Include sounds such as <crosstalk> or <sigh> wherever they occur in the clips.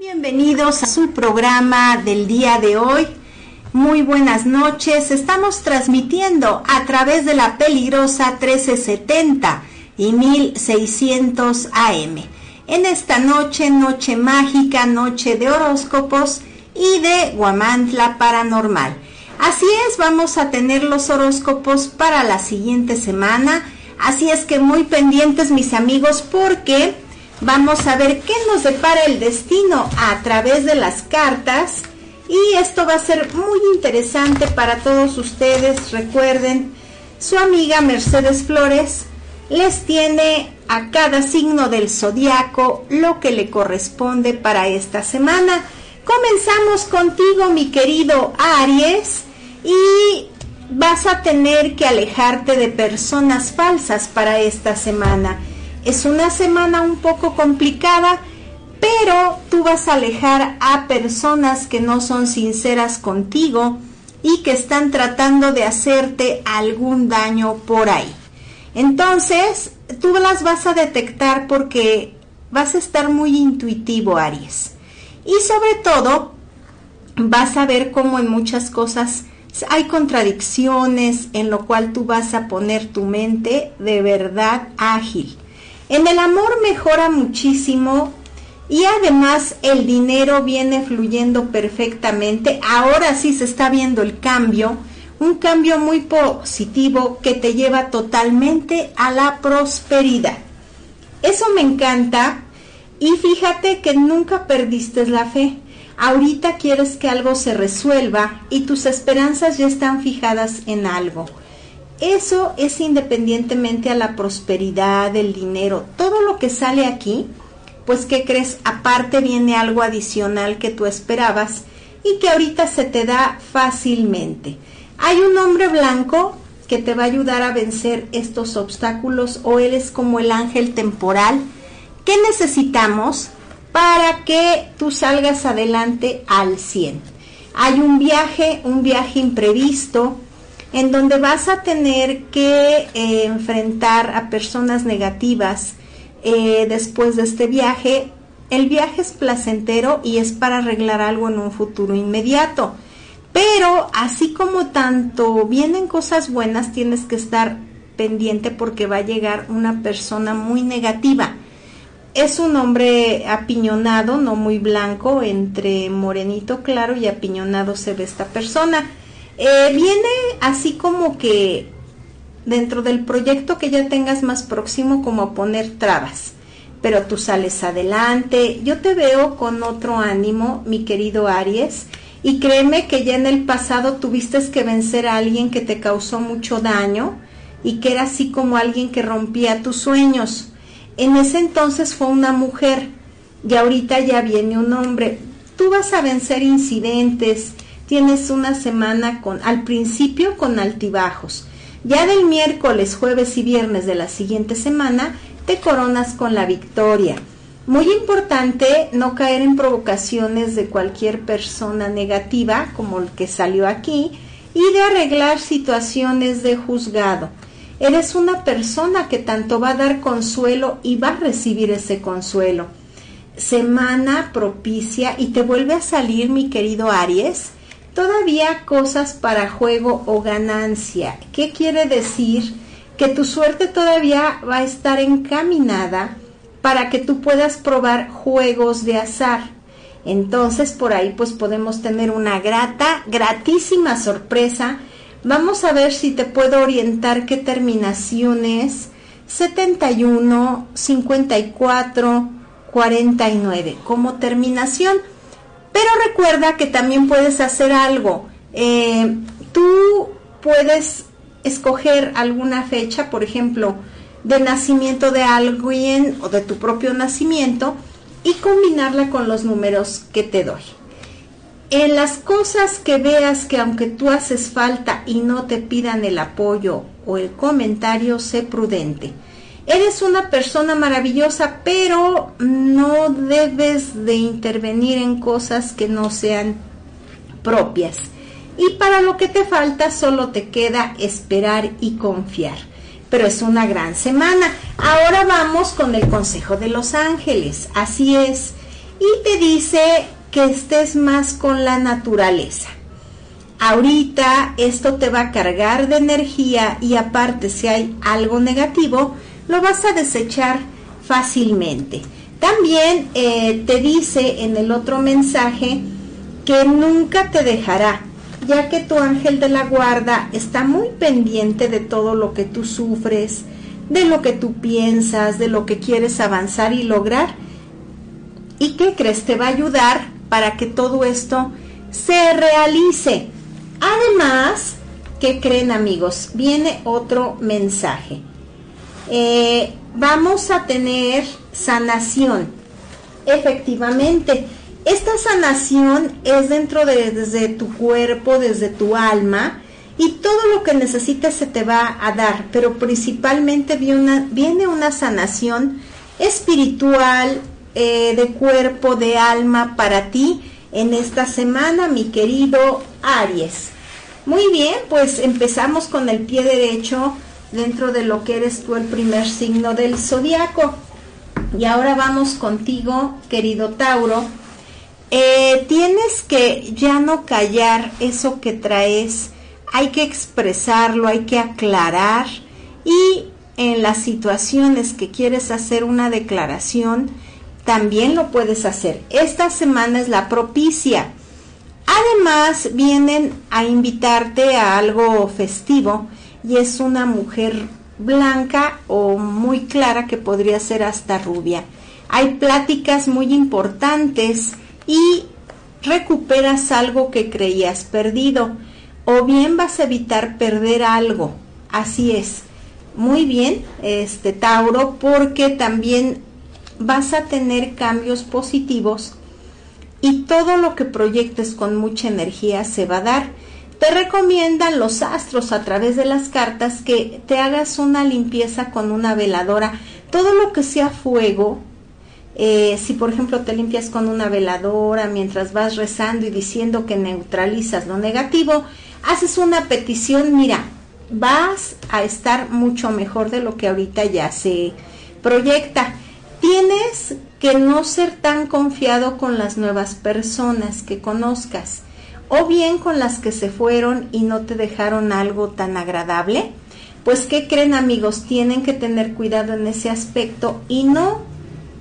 Bienvenidos a su programa del día de hoy. Muy buenas noches. Estamos transmitiendo a través de la peligrosa 1370 y 1600 AM. En esta noche, noche mágica, noche de horóscopos y de Guamantla Paranormal. Así es, vamos a tener los horóscopos para la siguiente semana. Así es que muy pendientes mis amigos porque vamos a ver qué nos depara el destino a través de las cartas. Y esto va a ser muy interesante para todos ustedes. Recuerden, su amiga Mercedes Flores les tiene a cada signo del zodiaco lo que le corresponde para esta semana. Comenzamos contigo, mi querido Aries, y vas a tener que alejarte de personas falsas para esta semana. Es una semana un poco complicada, pero tú vas a alejar a personas que no son sinceras contigo y que están tratando de hacerte algún daño por ahí. Entonces, tú las vas a detectar porque vas a estar muy intuitivo, Aries. Y sobre todo, vas a ver cómo en muchas cosas hay contradicciones en lo cual tú vas a poner tu mente de verdad ágil. En el amor mejora muchísimo y además el dinero viene fluyendo perfectamente. Ahora sí se está viendo el cambio, un cambio muy positivo que te lleva totalmente a la prosperidad. Eso me encanta y fíjate que nunca perdiste la fe. Ahorita quieres que algo se resuelva y tus esperanzas ya están fijadas en algo. Eso es independientemente a la prosperidad, el dinero, todo lo que sale aquí, pues ¿qué crees? Aparte viene algo adicional que tú esperabas y que ahorita se te da fácilmente. Hay un hombre blanco que te va a ayudar a vencer estos obstáculos o él es como el ángel temporal. ¿Qué necesitamos? para que tú salgas adelante al 100. Hay un viaje, un viaje imprevisto, en donde vas a tener que eh, enfrentar a personas negativas eh, después de este viaje. El viaje es placentero y es para arreglar algo en un futuro inmediato. Pero así como tanto vienen cosas buenas, tienes que estar pendiente porque va a llegar una persona muy negativa es un hombre apiñonado, no muy blanco, entre morenito claro y apiñonado se ve esta persona. Eh, viene así como que dentro del proyecto que ya tengas más próximo como a poner trabas, pero tú sales adelante. Yo te veo con otro ánimo, mi querido Aries, y créeme que ya en el pasado tuviste que vencer a alguien que te causó mucho daño y que era así como alguien que rompía tus sueños en ese entonces fue una mujer y ahorita ya viene un hombre. Tú vas a vencer incidentes, tienes una semana con al principio con altibajos. Ya del miércoles, jueves y viernes de la siguiente semana te coronas con la victoria. Muy importante no caer en provocaciones de cualquier persona negativa, como el que salió aquí, y de arreglar situaciones de juzgado. Eres una persona que tanto va a dar consuelo y va a recibir ese consuelo. Semana propicia y te vuelve a salir, mi querido Aries, todavía cosas para juego o ganancia. ¿Qué quiere decir? Que tu suerte todavía va a estar encaminada para que tú puedas probar juegos de azar. Entonces por ahí pues podemos tener una grata, gratísima sorpresa Vamos a ver si te puedo orientar qué terminaciones 71, 54, 49 como terminación. Pero recuerda que también puedes hacer algo. Eh, tú puedes escoger alguna fecha, por ejemplo, de nacimiento de alguien o de tu propio nacimiento y combinarla con los números que te doy en las cosas que veas que aunque tú haces falta y no te pidan el apoyo o el comentario, sé prudente. Eres una persona maravillosa, pero no debes de intervenir en cosas que no sean propias. Y para lo que te falta solo te queda esperar y confiar. Pero es una gran semana. Ahora vamos con el consejo de los ángeles. Así es. y te dice que estés más con la naturaleza. Ahorita esto te va a cargar de energía y aparte si hay algo negativo, lo vas a desechar fácilmente. También eh, te dice en el otro mensaje que nunca te dejará, ya que tu ángel de la guarda está muy pendiente de todo lo que tú sufres, de lo que tú piensas, de lo que quieres avanzar y lograr. ¿Y qué crees? Te va a ayudar para que todo esto se realice. Además, ¿qué creen amigos? Viene otro mensaje. Eh, vamos a tener sanación. Efectivamente, esta sanación es dentro de desde tu cuerpo, desde tu alma, y todo lo que necesites se te va a dar, pero principalmente viene una, sanación espiritual, eh, de cuerpo, de alma para ti en esta semana, mi querido Aries. Muy bien, pues empezamos con el pie derecho dentro de lo que eres tú el primer signo del zodiaco. Y ahora vamos contigo, querido Tauro. Eh, tienes que ya no callar eso que traes, hay que expresarlo, hay que aclarar y en las situaciones que quieres hacer una declaración, también lo puedes hacer. Esta semana es la propicia. Además, vienen a invitarte a algo festivo y es una mujer blanca o muy clara que podría ser hasta rubia. Hay pláticas muy importantes y recuperas algo que creías perdido o bien vas a evitar perder algo. Así es. Muy bien, este Tauro, porque también vas a tener cambios positivos y todo lo que proyectes con mucha energía se va a dar. Te recomiendan los astros a través de las cartas que te hagas una limpieza con una veladora. Todo lo que sea fuego, eh, si por ejemplo te limpias con una veladora mientras vas rezando y diciendo que neutralizas lo negativo, haces una petición, mira, vas a estar mucho mejor de lo que ahorita ya se proyecta. Tienes que no ser tan confiado con las nuevas personas que conozcas o bien con las que se fueron y no te dejaron algo tan agradable. Pues, ¿qué creen amigos? Tienen que tener cuidado en ese aspecto y no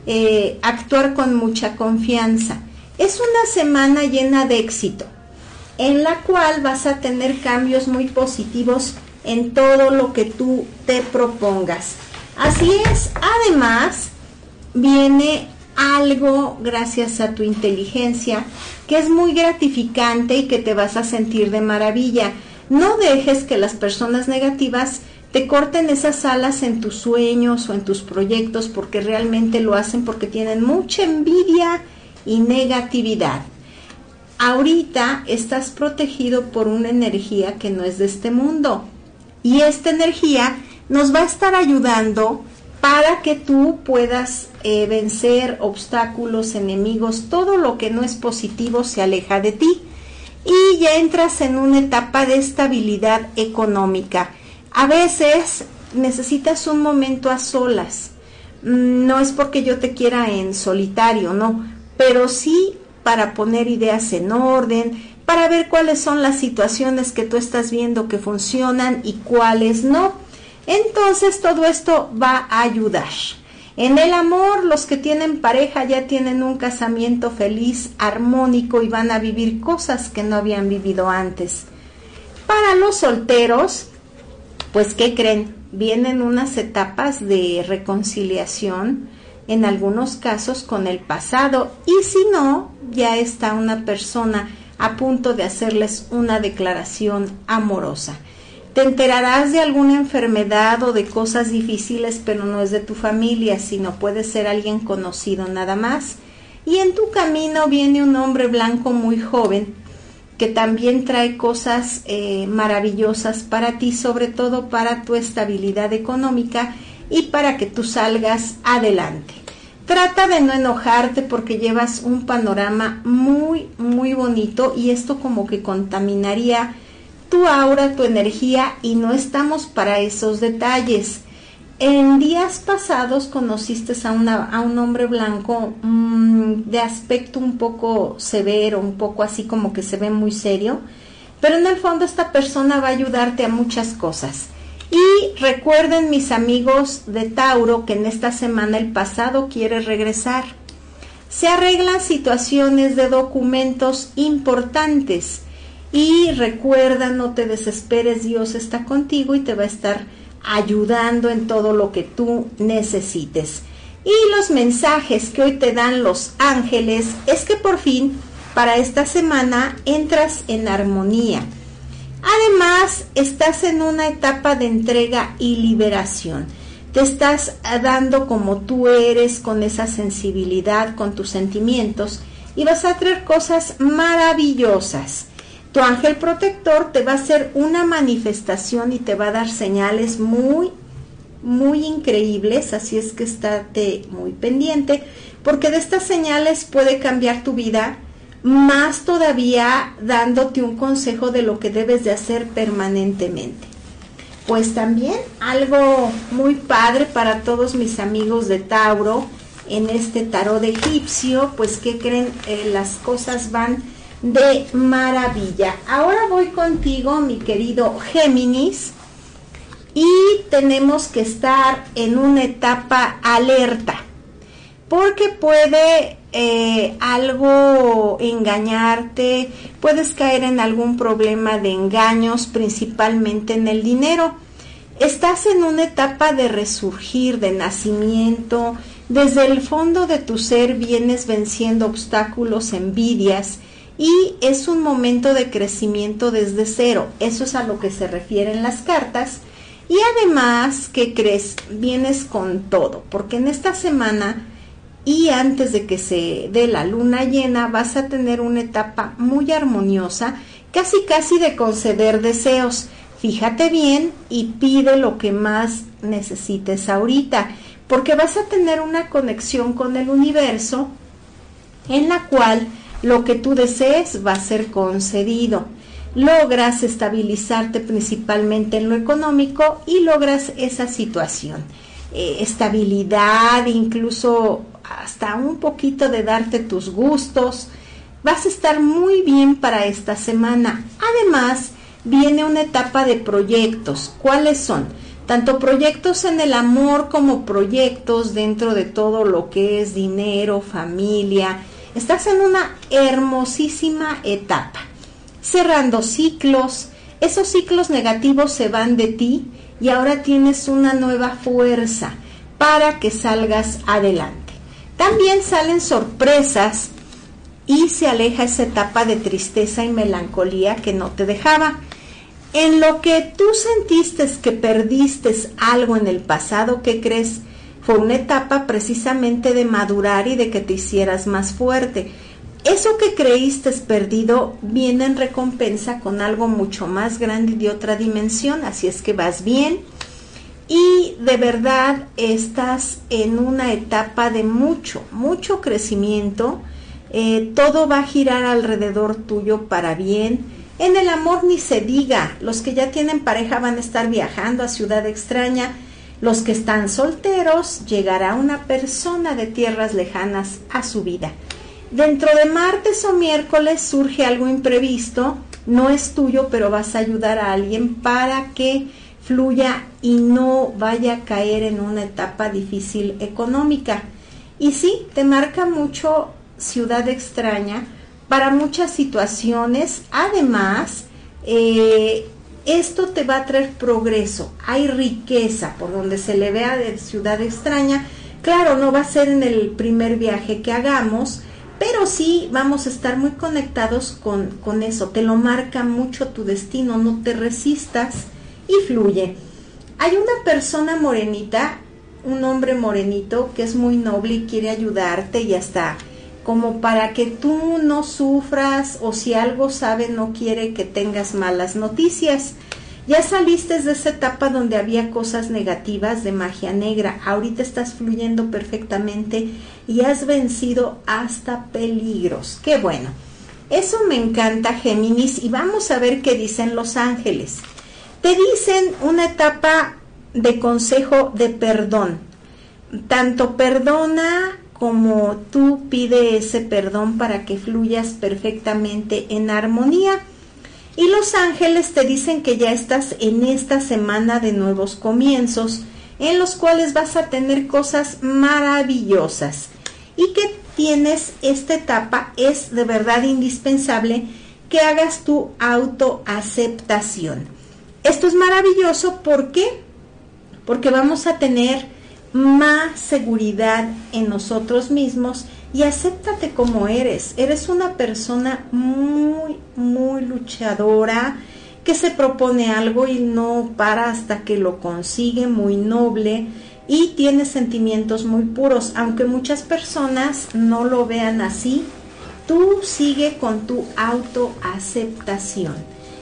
eh, actuar con mucha confianza. Es una semana llena de éxito, en la cual vas a tener cambios muy positivos en todo lo que tú te propongas. Así es, además, viene algo gracias a tu inteligencia que es muy gratificante y que te vas a sentir de maravilla. No dejes que las personas negativas te corten esas alas en tus sueños o en tus proyectos porque realmente lo hacen porque tienen mucha envidia y negatividad. Ahorita estás protegido por una energía que no es de este mundo y esta energía nos va a estar ayudando para que tú puedas eh, vencer obstáculos, enemigos, todo lo que no es positivo se aleja de ti y ya entras en una etapa de estabilidad económica. A veces necesitas un momento a solas. Mm, no es porque yo te quiera en solitario, no, pero sí para poner ideas en orden, para ver cuáles son las situaciones que tú estás viendo que funcionan y cuáles no entonces todo esto va a ayudar. En el amor, los que tienen pareja ya tienen un casamiento feliz, armónico y van a vivir cosas que no habían vivido antes. Para los solteros, pues ¿qué creen? Vienen unas etapas de reconciliación, en algunos casos con el pasado, y si no, ya está una persona a punto de hacerles una declaración amorosa. Te enterarás de alguna enfermedad o de cosas difíciles, pero no es de tu familia, sino puede ser alguien conocido nada más. Y en tu camino viene un hombre blanco muy joven que también trae cosas eh, maravillosas para ti, sobre todo para tu estabilidad económica y para que tú salgas adelante. Trata de no enojarte porque llevas un panorama muy, muy bonito y esto como que contaminaría tu aura, tu energía y no estamos para esos detalles. en días pasados conociste a, un hombre blanco mm, de aspecto un poco severo, un poco así como que se ve muy serio, pero en el fondo esta persona va a ayudarte a muchas cosas. Y recuerden mis amigos de Tauro que en esta semana el pasado quiere regresar. Se arreglan situaciones de documentos importantes y recuerda, no te desesperes, Dios está contigo y te va a estar ayudando en todo lo que tú necesites. Y los mensajes que hoy te dan los ángeles es que por fin para esta semana entras en armonía Además, estás en una etapa de entrega y liberación. Te estás dando como tú eres, con esa sensibilidad, con tus sentimientos, y vas a traer cosas maravillosas. Tu ángel protector te va a hacer una manifestación y te va a dar señales muy, muy increíbles, así es que estate muy pendiente, porque de estas señales puede cambiar tu vida más todavía dándote un consejo de lo que debes de hacer permanentemente. Pues también algo muy padre para todos mis amigos de Tauro en este tarot egipcio, pues que creen, eh, las cosas van de maravilla. Ahora voy contigo, mi querido Géminis, y tenemos que estar en una etapa alerta, porque puede eh, algo engañarte, puedes caer en algún problema de engaños, principalmente en el dinero. Estás en una etapa de resurgir, de nacimiento, desde el fondo de tu ser vienes venciendo obstáculos, envidias, y es un momento de crecimiento desde cero. Eso es a lo que se refieren las cartas. Y además, ¿qué crees? Vienes con todo, porque en esta semana y antes de que se dé la luna llena vas a tener una etapa muy armoniosa, casi casi de conceder deseos. Fíjate bien y pide lo que más necesites ahorita, porque vas a tener una conexión con el universo en la cual lo que tú desees va a ser concedido. Logras estabilizarte principalmente en lo económico y logras esa situación. Eh, estabilidad, incluso hasta un poquito de darte tus gustos. Vas a estar muy bien para esta semana. Además, viene una etapa de proyectos. ¿Cuáles son? Tanto proyectos en el amor como proyectos dentro de todo lo que es dinero, familia. Estás en una hermosísima etapa. Cerrando ciclos. Esos ciclos negativos se van de ti y ahora tienes una nueva fuerza para que salgas adelante. También salen sorpresas y se aleja esa etapa de tristeza y melancolía que no te dejaba. En lo que tú sentiste que perdiste algo en el pasado, ¿qué crees? Fue una etapa precisamente de madurar y de que te hicieras más fuerte. Eso que creíste perdido viene en recompensa con algo mucho más grande y de otra dimensión, así es que vas bien y de verdad estás en una etapa de mucho, mucho crecimiento. Eh, todo va a girar alrededor tuyo para bien. En el amor ni se diga, los que ya tienen pareja van a estar viajando a ciudad extraña. Los que están solteros, llegará una persona de tierras lejanas a su vida. Dentro de martes o miércoles surge algo imprevisto, no es tuyo, pero vas a ayudar a alguien para que fluya y no vaya a caer en una etapa difícil económica. Y sí, te marca mucho ciudad extraña para muchas situaciones. Además, eh, esto te va a traer progreso. Hay riqueza por donde se le vea de ciudad extraña. Claro, no va a ser en el primer viaje que hagamos, pero sí vamos a estar muy conectados con, con eso. Te lo marca mucho tu destino, no te resistas y fluye. Hay una persona morenita, un hombre morenito que es muy noble y quiere ayudarte y hasta como para que tú no sufras o si algo sabe no quiere que tengas malas noticias. Ya saliste de esa etapa donde había cosas negativas de magia negra. Ahorita estás fluyendo perfectamente y has vencido hasta peligros. Qué bueno. Eso me encanta, Géminis, y vamos a ver qué dicen los ángeles te dicen una etapa de consejo de perdón. Tanto perdona como tú pide ese perdón para que fluyas perfectamente en armonía. Y los ángeles te dicen que ya estás en esta semana de nuevos comienzos, en los cuales vas a tener cosas maravillosas. Y que tienes esta etapa es de verdad indispensable que hagas tu autoaceptación. Esto es maravilloso, ¿por qué? Porque vamos a tener más seguridad en nosotros mismos y acéptate como eres. Eres una persona muy, muy luchadora que se propone algo y no para hasta que lo consigue, muy noble y tiene sentimientos muy puros, aunque muchas personas no lo vean así. Tú sigue con tu autoaceptación.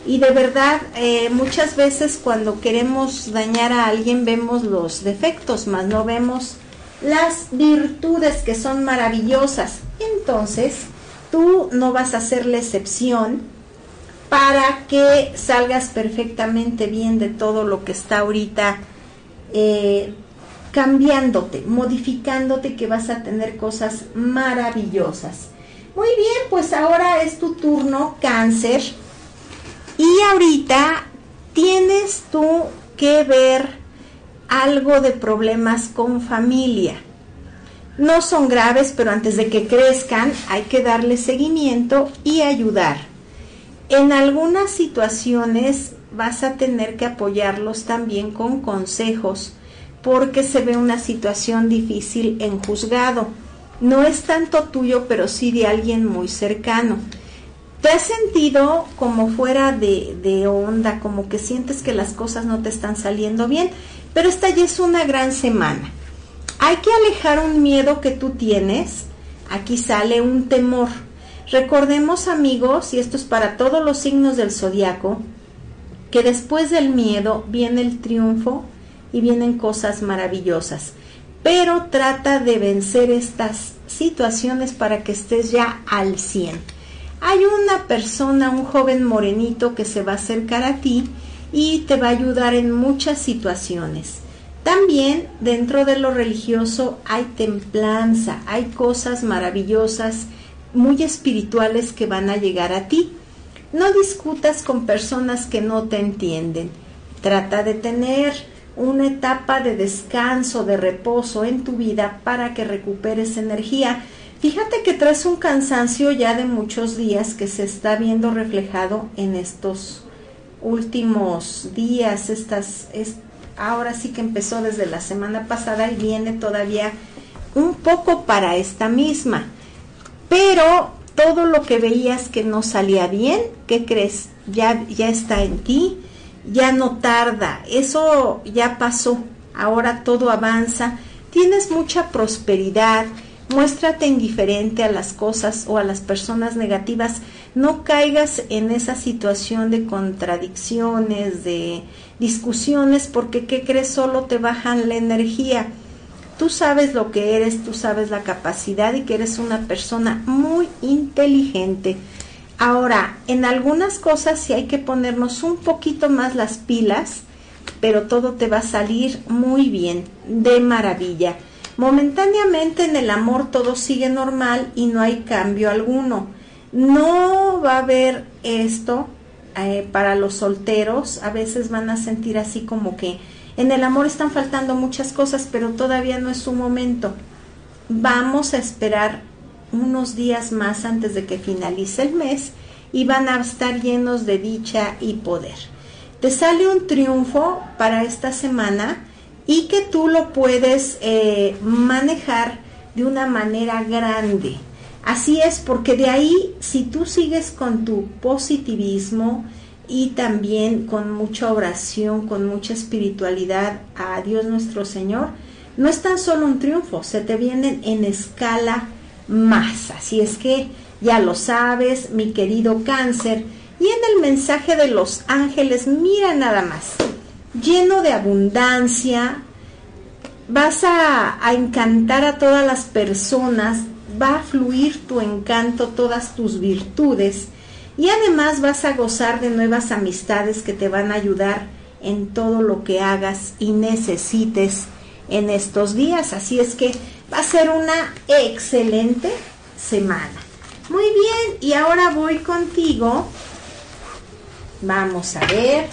Y de verdad, eh, muchas veces cuando queremos dañar a alguien vemos los defectos, más no vemos las virtudes que son maravillosas. Entonces, tú no vas a ser la excepción para que salgas perfectamente bien de todo lo que está ahorita eh, cambiándote, modificándote, que vas a tener cosas maravillosas. Muy bien, pues ahora es tu turno, cáncer. Y ahorita tienes tú que ver algo de problemas con familia. No son graves, pero antes de que crezcan hay que darle seguimiento y ayudar. En algunas situaciones vas a tener que apoyarlos también con consejos porque se ve una situación difícil en juzgado. No es tanto tuyo, pero sí de alguien muy cercano. ¿Te has sentido como fuera de, de, onda, como que sientes que las cosas no te están saliendo bien? Pero esta ya es una gran semana. Hay que alejar un miedo que tú tienes. Aquí sale un temor. Recordemos amigos, y esto es para todos los signos del zodiaco, que después del miedo viene el triunfo y vienen cosas maravillosas. Pero trata de vencer estas situaciones para que estés ya al 100 hay una persona, un joven morenito que se va a acercar a ti y te va a ayudar en muchas situaciones. También dentro de lo religioso hay templanza, hay cosas maravillosas, muy espirituales que van a llegar a ti. No discutas con personas que no te entienden. Trata de tener una etapa de descanso, de reposo en tu vida para que recuperes energía Fíjate que traes un cansancio ya de muchos días que se está viendo reflejado en estos últimos días, estas, es, ahora sí que empezó desde la semana pasada y viene todavía un poco para esta misma. Pero todo lo que veías que no salía bien, ¿qué crees? Ya, ya está en ti, ya no tarda, eso ya pasó, ahora todo avanza, tienes mucha prosperidad, muéstrate indiferente a las cosas o a las personas negativas, no caigas en esa situación de contradicciones, de discusiones, porque ¿qué crees? Solo te bajan la energía. Tú sabes lo que eres, tú sabes la capacidad y que eres una persona muy inteligente. Ahora, en algunas cosas sí hay que ponernos un poquito más las pilas, pero todo te va a salir muy bien, de maravilla. Momentáneamente en el amor todo sigue normal y no hay cambio alguno. No va a haber esto eh, para los solteros. A veces van a sentir así como que en el amor están faltando muchas cosas, pero todavía no es su momento. Vamos a esperar unos días más antes de que finalice el mes y van a estar llenos de dicha y poder. Te sale un triunfo para esta semana y que tú lo puedes eh, manejar de una manera grande. Así es, porque de ahí, si tú sigues con tu positivismo y también con mucha oración, con mucha espiritualidad a Dios nuestro Señor, no es tan solo un triunfo, se te vienen en escala más. Así es que ya lo sabes, mi querido cáncer. Y en el mensaje de los ángeles, mira nada más lleno de abundancia, vas a, encantar a todas las personas, va a fluir tu encanto, todas tus virtudes y además vas a gozar de nuevas amistades que te van a ayudar en todo lo que hagas y necesites en estos días. Así es que va a ser una excelente semana. Muy bien, y ahora voy contigo. Vamos a ver.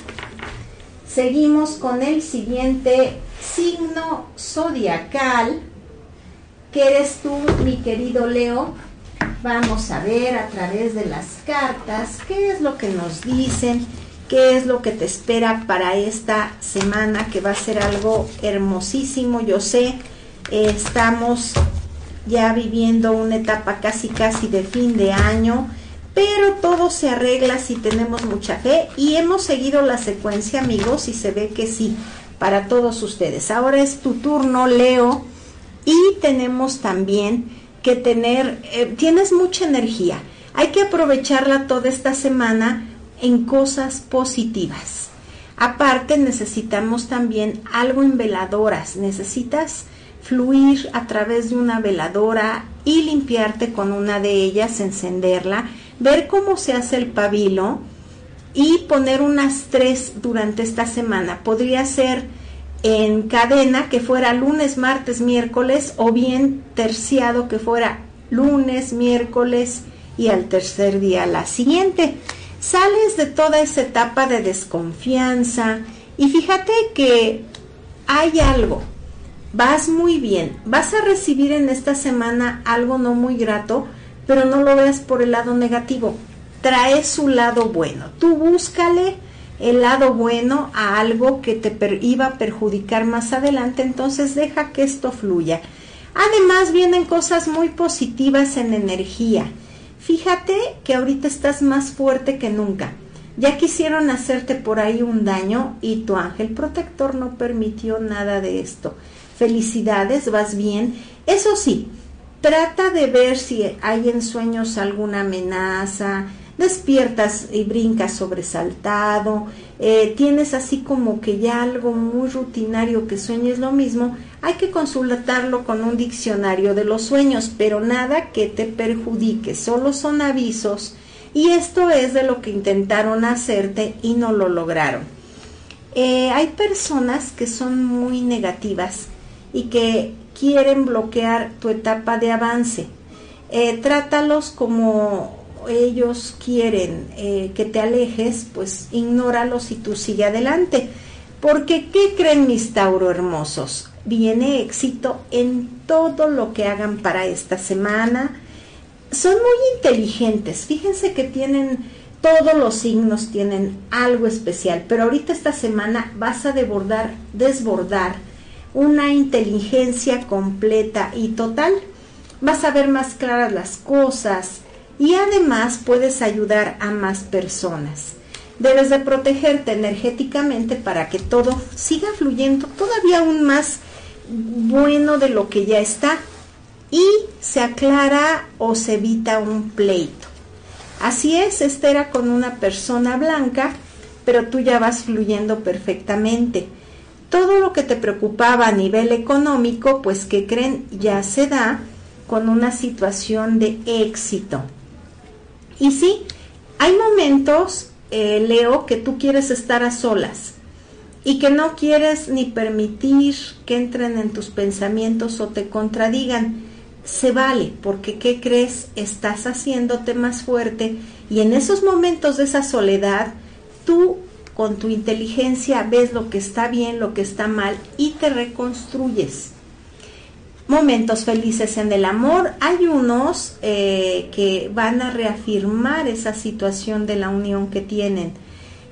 Seguimos con el siguiente signo zodiacal, que eres tú, mi querido Leo. Vamos a ver a través de las cartas qué es lo que nos dicen, qué es lo que te espera para esta semana, que va a ser algo hermosísimo. Yo sé, estamos ya viviendo una etapa casi casi de fin de año, pero todo se arregla si tenemos mucha fe y hemos seguido la secuencia amigos y se ve que sí, para todos ustedes. Ahora es tu turno, Leo, y tenemos también que tener, eh, tienes mucha energía, hay que aprovecharla toda esta semana en cosas positivas. Aparte necesitamos también algo en veladoras, necesitas fluir a través de una veladora y limpiarte con una de ellas, encenderla, ver cómo se hace el pabilo y poner unas tres durante esta semana. Podría ser en cadena que fuera lunes, martes, miércoles o bien terciado que fuera lunes, miércoles y al tercer día la siguiente. Sales de toda esa etapa de desconfianza y fíjate que hay algo vas muy bien, vas a recibir en esta semana algo no muy grato, pero no lo veas por el lado negativo, trae su lado bueno, tú búscale el lado bueno a algo que te iba a perjudicar más adelante, entonces deja que esto fluya. Además vienen cosas muy positivas en energía. Fíjate que ahorita estás más fuerte que nunca. Ya quisieron hacerte por ahí un daño y tu ángel protector no permitió nada de esto felicidades, vas bien. Eso sí, trata de ver si hay en sueños alguna amenaza, despiertas y brincas sobresaltado, eh, tienes así como que ya algo muy rutinario que sueñes lo mismo, hay que consultarlo con un diccionario de los sueños, pero nada que te perjudique, solo son avisos y esto es de lo que intentaron hacerte y no lo lograron. Eh, hay personas que son muy negativas y que quieren bloquear tu etapa de avance. Eh, trátalos como ellos quieren eh, que te alejes, pues ignóralos y tú sigue adelante. Porque, ¿qué creen mis Tauro hermosos? Viene éxito en todo lo que hagan para esta semana. Son muy inteligentes. Fíjense que tienen, todos los signos tienen algo especial. Pero ahorita esta semana vas a desbordar, desbordar una inteligencia completa y total. Vas a ver más claras las cosas y además puedes ayudar a más personas. Debes de protegerte energéticamente para que todo siga fluyendo todavía aún más bueno de lo que ya está y se aclara o se evita un pleito. Así es, esta era con una persona blanca, pero tú ya vas fluyendo perfectamente todo lo que te preocupaba a nivel económico, pues que creen ya se da con una situación de éxito. Y sí, hay momentos, eh, Leo, que tú quieres estar a solas y que no quieres ni permitir que entren en tus pensamientos o te contradigan. Se vale, porque ¿qué crees? Estás haciéndote más fuerte y en esos momentos de esa soledad, tú con tu inteligencia ves lo que está bien, lo que está mal y te reconstruyes. Momentos felices en el amor. Hay unos eh, que van a reafirmar esa situación de la unión que tienen.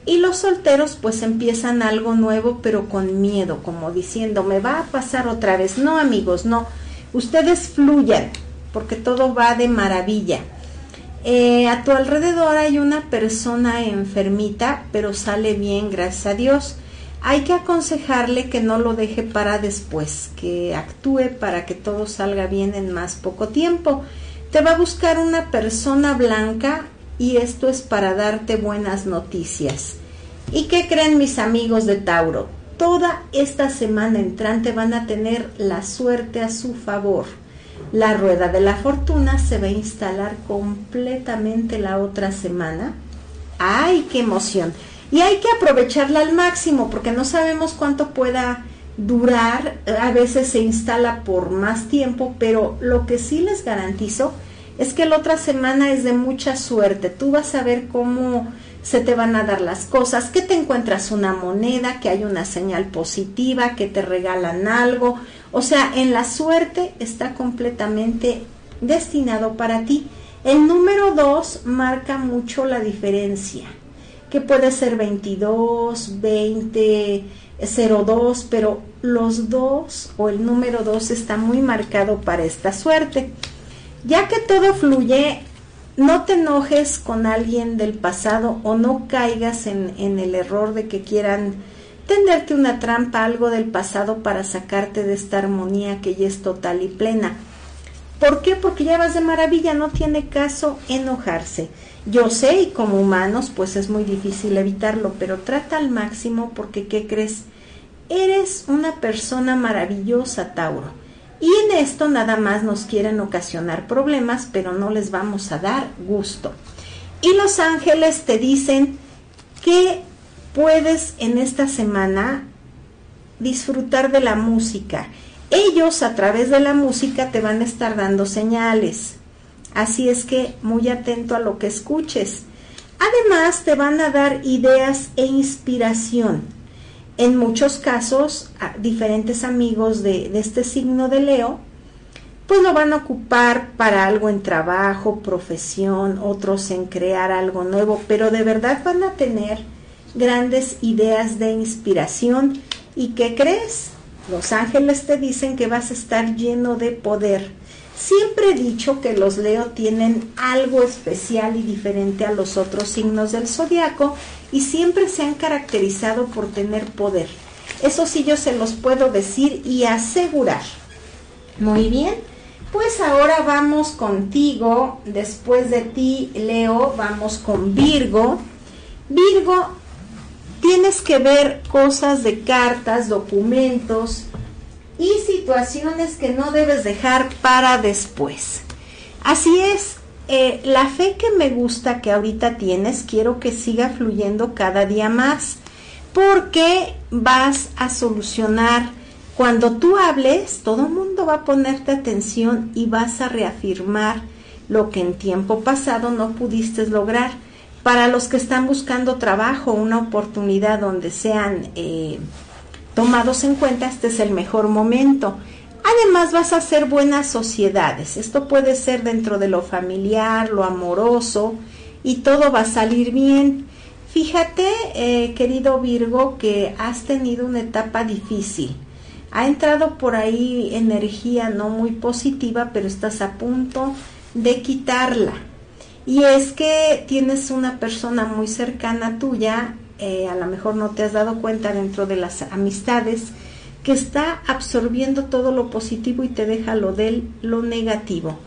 Y los solteros pues empiezan algo nuevo pero con miedo, como diciendo, me va a pasar otra vez. No amigos, no. Ustedes fluyan porque todo va de maravilla. Eh, a tu alrededor hay una persona enfermita, pero sale bien, gracias a Dios. Hay que aconsejarle que no lo deje para después, que actúe para que todo salga bien en más poco tiempo. Te va a buscar una persona blanca y esto es para darte buenas noticias. ¿Y qué creen mis amigos de Tauro? Toda esta semana entrante van a tener la suerte a su favor la rueda de la fortuna se va a instalar completamente la otra semana. ¡Ay, qué emoción! y hay que aprovecharla al máximo porque no sabemos cuánto pueda durar, a veces se instala por más tiempo, pero lo que sí les garantizo es que la otra semana es de mucha suerte. Tú vas a ver cómo se te van a dar las cosas, que te encuentras una moneda, que hay una señal positiva, que te regalan algo. O sea, en la suerte está completamente destinado para ti. El número 2 marca mucho la diferencia, que puede ser 22, 20, 02, pero los dos o el número 2 está muy marcado para esta suerte. Ya que todo fluye, no te enojes con alguien del pasado o no caigas en, en el error de que quieran tenderte una trampa, algo del pasado para sacarte de esta armonía que ya es total y plena. ¿Por qué? Porque ya vas de maravilla, no tiene caso enojarse. Yo sé y como humanos pues es muy difícil evitarlo, pero trata al máximo porque ¿qué crees? Eres una persona maravillosa, Tauro y en esto nada más nos quieren ocasionar problemas, pero no les vamos a dar gusto. Y los ángeles te dicen que puedes en esta semana disfrutar de la música. Ellos a través de la música te van a estar dando señales. Así es que muy atento a lo que escuches. Además te van a dar ideas e inspiración en muchos casos, diferentes amigos de, de, este signo de Leo, pues lo van a ocupar para algo en trabajo, profesión, otros en crear algo nuevo, pero de verdad van a tener grandes ideas de inspiración. ¿Y qué crees? Los ángeles te dicen que vas a estar lleno de poder. Siempre he dicho que los Leo tienen algo especial y diferente a los otros signos del zodiaco y siempre se han caracterizado por tener poder. Eso sí yo se los puedo decir y asegurar. Muy bien, pues ahora vamos contigo, después de ti, Leo, vamos con Virgo. Virgo, tienes que ver cosas de cartas, documentos y situaciones que no debes dejar para después. Así es, eh, la fe que me gusta que ahorita tienes, quiero que siga fluyendo cada día más, porque vas a solucionar. Cuando tú hables, todo el mundo va a ponerte atención y vas a reafirmar lo que en tiempo pasado no pudiste lograr. Para los que están buscando trabajo, una oportunidad donde sean eh, tomados en cuenta, este es el mejor momento. Además vas a hacer buenas sociedades. Esto puede ser dentro de lo familiar, lo amoroso y todo va a salir bien. Fíjate, eh, querido Virgo, que has tenido una etapa difícil. Ha entrado por ahí energía no muy positiva, pero estás a punto de quitarla. Y es que tienes una persona muy cercana tuya, eh, a lo mejor no te has dado cuenta dentro de las amistades, que está absorbiendo todo lo positivo y te deja lo del lo negativo.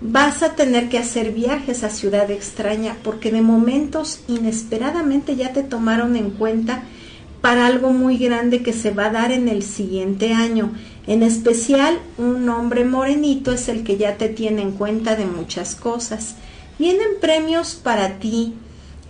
Vas a tener que hacer viajes a ciudad extraña porque de momentos inesperadamente ya te tomaron en cuenta para algo muy grande que se va a dar en el siguiente año. En especial, un hombre morenito es el que ya te tiene en cuenta de muchas cosas. Vienen premios para ti.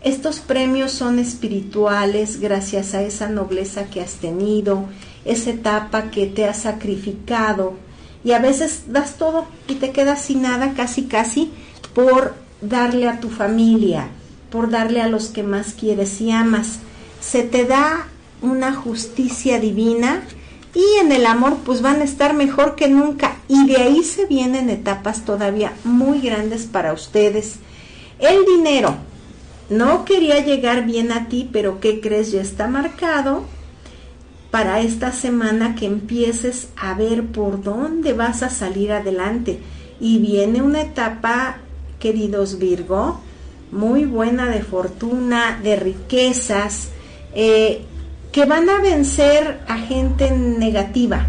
Estos premios son espirituales gracias a esa nobleza que has tenido, esa etapa que te has sacrificado y a veces das todo y te quedas sin nada casi casi por darle a tu familia, por darle a los que más quieres y amas. Se te da una justicia divina y en el amor pues van a estar mejor que nunca y de ahí se vienen etapas todavía muy grandes para ustedes. El dinero no quería llegar bien a ti, pero ¿qué crees? Ya está marcado para esta semana que empieces a ver por dónde vas a salir adelante. Y viene una etapa, queridos Virgo, muy buena de fortuna, de riquezas, eh, que van a vencer a gente negativa,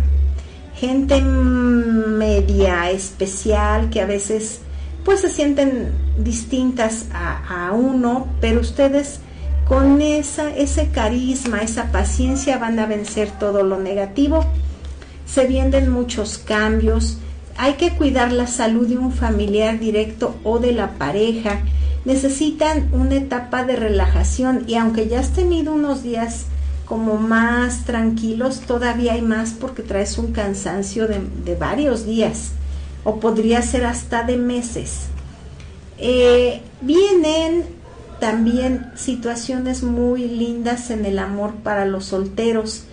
gente media especial que a veces pues se sienten distintas a, uno, pero ustedes con esa, ese carisma, esa paciencia van a vencer todo lo negativo. Se vienen muchos cambios. Hay que cuidar la salud de un familiar directo o de la pareja. necesitan una etapa de relajación y aunque ya has tenido unos días como más tranquilos, todavía hay más porque traes un cansancio de, varios días o podría ser hasta de meses. Eh, vienen también situaciones muy lindas en el amor para los solteros.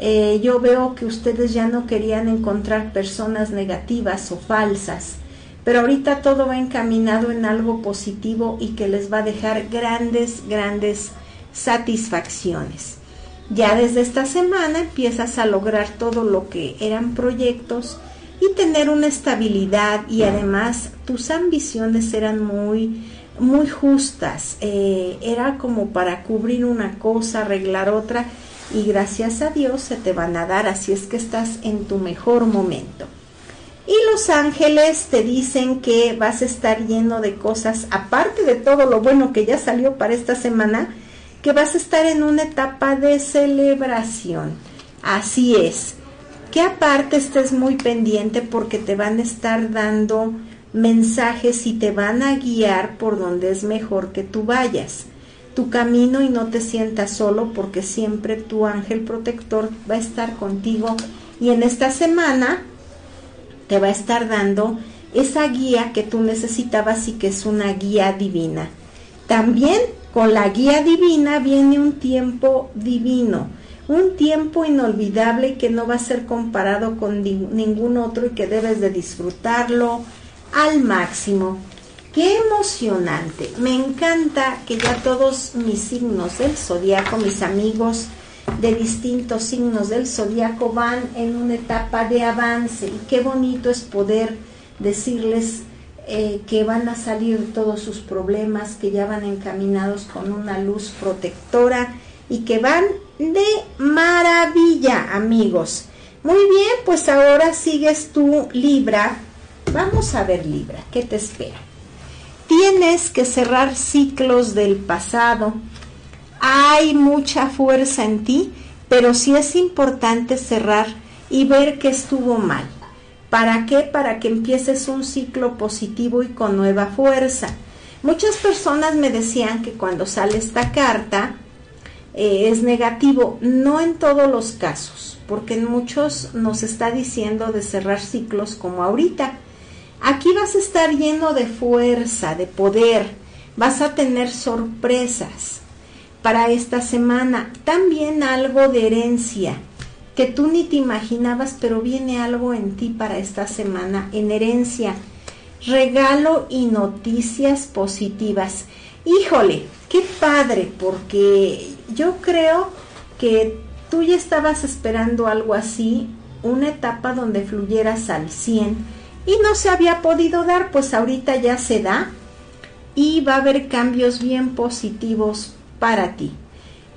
Eh, yo veo que ustedes ya no querían encontrar personas negativas o falsas, pero ahorita todo va encaminado en algo positivo y que les va a dejar grandes, grandes satisfacciones. Ya desde esta semana empiezas a lograr todo lo que eran proyectos y tener una estabilidad y además tus ambiciones eran muy muy justas. Eh, era como para cubrir una cosa arreglar otra y gracias a Dios se te van a dar. Así es que estás en tu mejor momento. Y los ángeles te dicen que vas a estar lleno de cosas aparte de todo lo bueno que ya salió para esta semana que vas a estar en una etapa de celebración. Así es. Que aparte estés muy pendiente porque te van a estar dando mensajes y te van a guiar por donde es mejor que tú vayas. Tu camino y no te sientas solo porque siempre tu ángel protector va a estar contigo y en esta semana te va a estar dando esa guía que tú necesitabas y que es una guía divina. También con la guía divina viene un tiempo divino, un tiempo inolvidable que no va a ser comparado con ningún otro y que debes de disfrutarlo al máximo. Qué emocionante. Me encanta que ya todos mis signos del zodiaco, mis amigos de distintos signos del zodiaco van en una etapa de avance y qué bonito es poder decirles eh, que van a salir todos sus problemas, que ya van encaminados con una luz protectora y que van de maravilla, amigos. Muy bien, pues ahora sigues tú, Libra. Vamos a ver, Libra, ¿qué te espera? Tienes que cerrar ciclos del pasado. Hay mucha fuerza en ti, pero sí es importante cerrar y ver que estuvo mal ¿Para qué? Para que empieces un ciclo positivo y con nueva fuerza. Muchas personas me decían que cuando sale esta carta eh, es negativo, no en todos los casos, porque en muchos nos está diciendo de cerrar ciclos como ahorita. Aquí vas a estar lleno de fuerza, de poder, vas a tener sorpresas para esta semana, también algo de herencia que tú ni te imaginabas, pero viene algo en ti para esta semana en herencia. Regalo y noticias positivas. Híjole, qué padre, porque yo creo que tú ya estabas esperando algo así, una etapa donde fluyeras al 100 y no se había podido dar, pues ahorita ya se da y va a haber cambios bien positivos para ti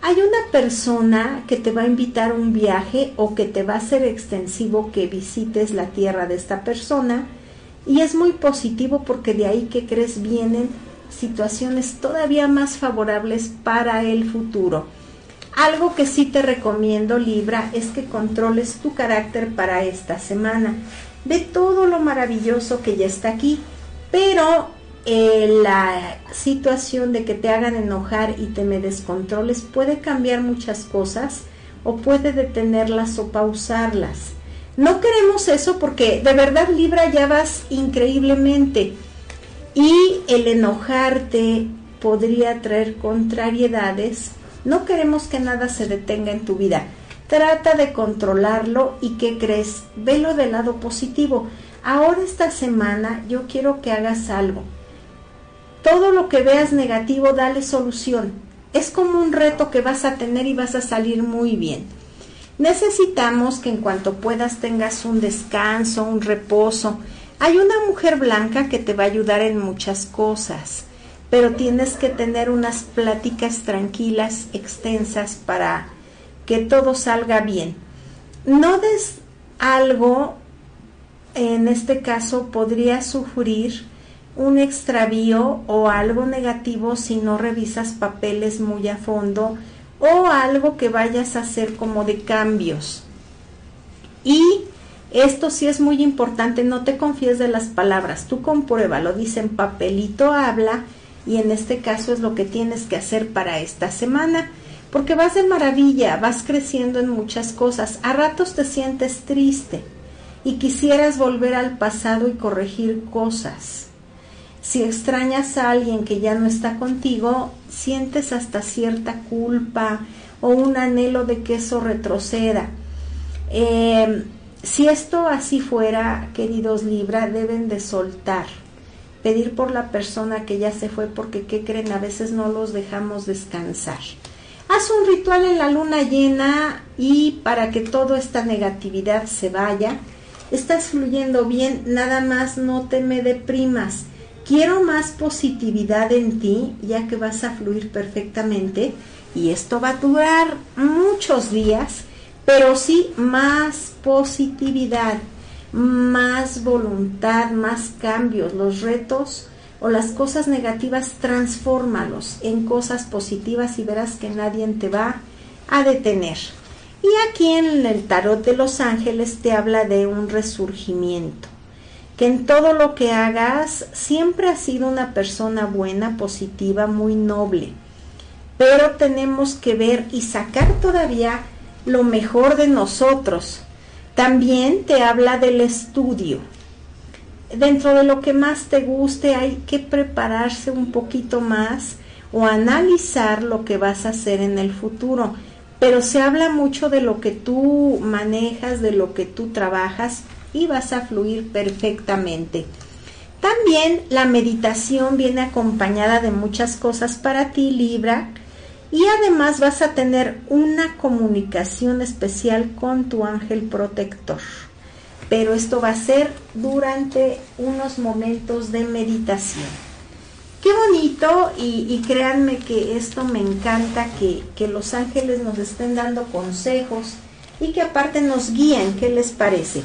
hay una persona que te va a invitar a un viaje o que te va a ser extensivo que visites la tierra de esta persona y es muy positivo porque de ahí que crees vienen situaciones todavía más favorables para el futuro. Algo que sí te recomiendo, Libra, es que controles tu carácter para esta semana. Ve todo lo maravilloso que ya está aquí, pero eh, la situación de que te hagan enojar y te me descontroles puede cambiar muchas cosas o puede detenerlas o pausarlas. No queremos eso porque de verdad Libra ya vas increíblemente y el enojarte podría traer contrariedades. No queremos que nada se detenga en tu vida. Trata de controlarlo y ¿qué crees? Velo del lado positivo. Ahora esta semana yo quiero que hagas algo todo lo que veas negativo, dale solución. Es como un reto que vas a tener y vas a salir muy bien. Necesitamos que en cuanto puedas tengas un descanso, un reposo. Hay una mujer blanca que te va a ayudar en muchas cosas, pero tienes que tener unas pláticas tranquilas, extensas, para que todo salga bien. No des algo, en este caso podría sufrir un extravío o algo negativo si no revisas papeles muy a fondo o algo que vayas a hacer como de cambios. Y esto sí es muy importante, no te confíes de las palabras, tú comprueba, lo dicen papelito habla y en este caso es lo que tienes que hacer para esta semana, porque vas de maravilla, vas creciendo en muchas cosas. A ratos te sientes triste y quisieras volver al pasado y corregir cosas. Si extrañas a alguien que ya no está contigo, sientes hasta cierta culpa o un anhelo de que eso retroceda. Eh, si esto así fuera, queridos Libra, deben de soltar, pedir por la persona que ya se fue, porque ¿qué creen? A veces no los dejamos descansar. Haz un ritual en la luna llena y para que toda esta negatividad se vaya, estás fluyendo bien, nada más no te me deprimas. Quiero más positividad en ti, ya que vas a fluir perfectamente y esto va a durar muchos días pero sí más positividad, más voluntad, más cambios, los retos o las cosas negativas, transfórmalos en cosas positivas y verás que nadie te va a detener. Y aquí en el tarot de los ángeles te habla de un resurgimiento, en todo lo que hagas siempre has sido una persona buena, positiva, muy noble, pero tenemos que ver y sacar todavía lo mejor de nosotros. También te habla del estudio. Dentro de lo que más te guste hay que prepararse un poquito más o analizar lo que vas a hacer en el futuro. Pero se habla mucho de lo que tú manejas, de lo que tú trabajas y vas a fluir perfectamente. También la meditación viene acompañada de muchas cosas para ti, Libra, y además vas a tener una comunicación especial con tu ángel protector. Pero esto va a ser durante unos momentos de meditación. Qué bonito y, créanme que esto me encanta, que, que los ángeles nos estén dando consejos y que aparte nos guíen, ¿qué les parece?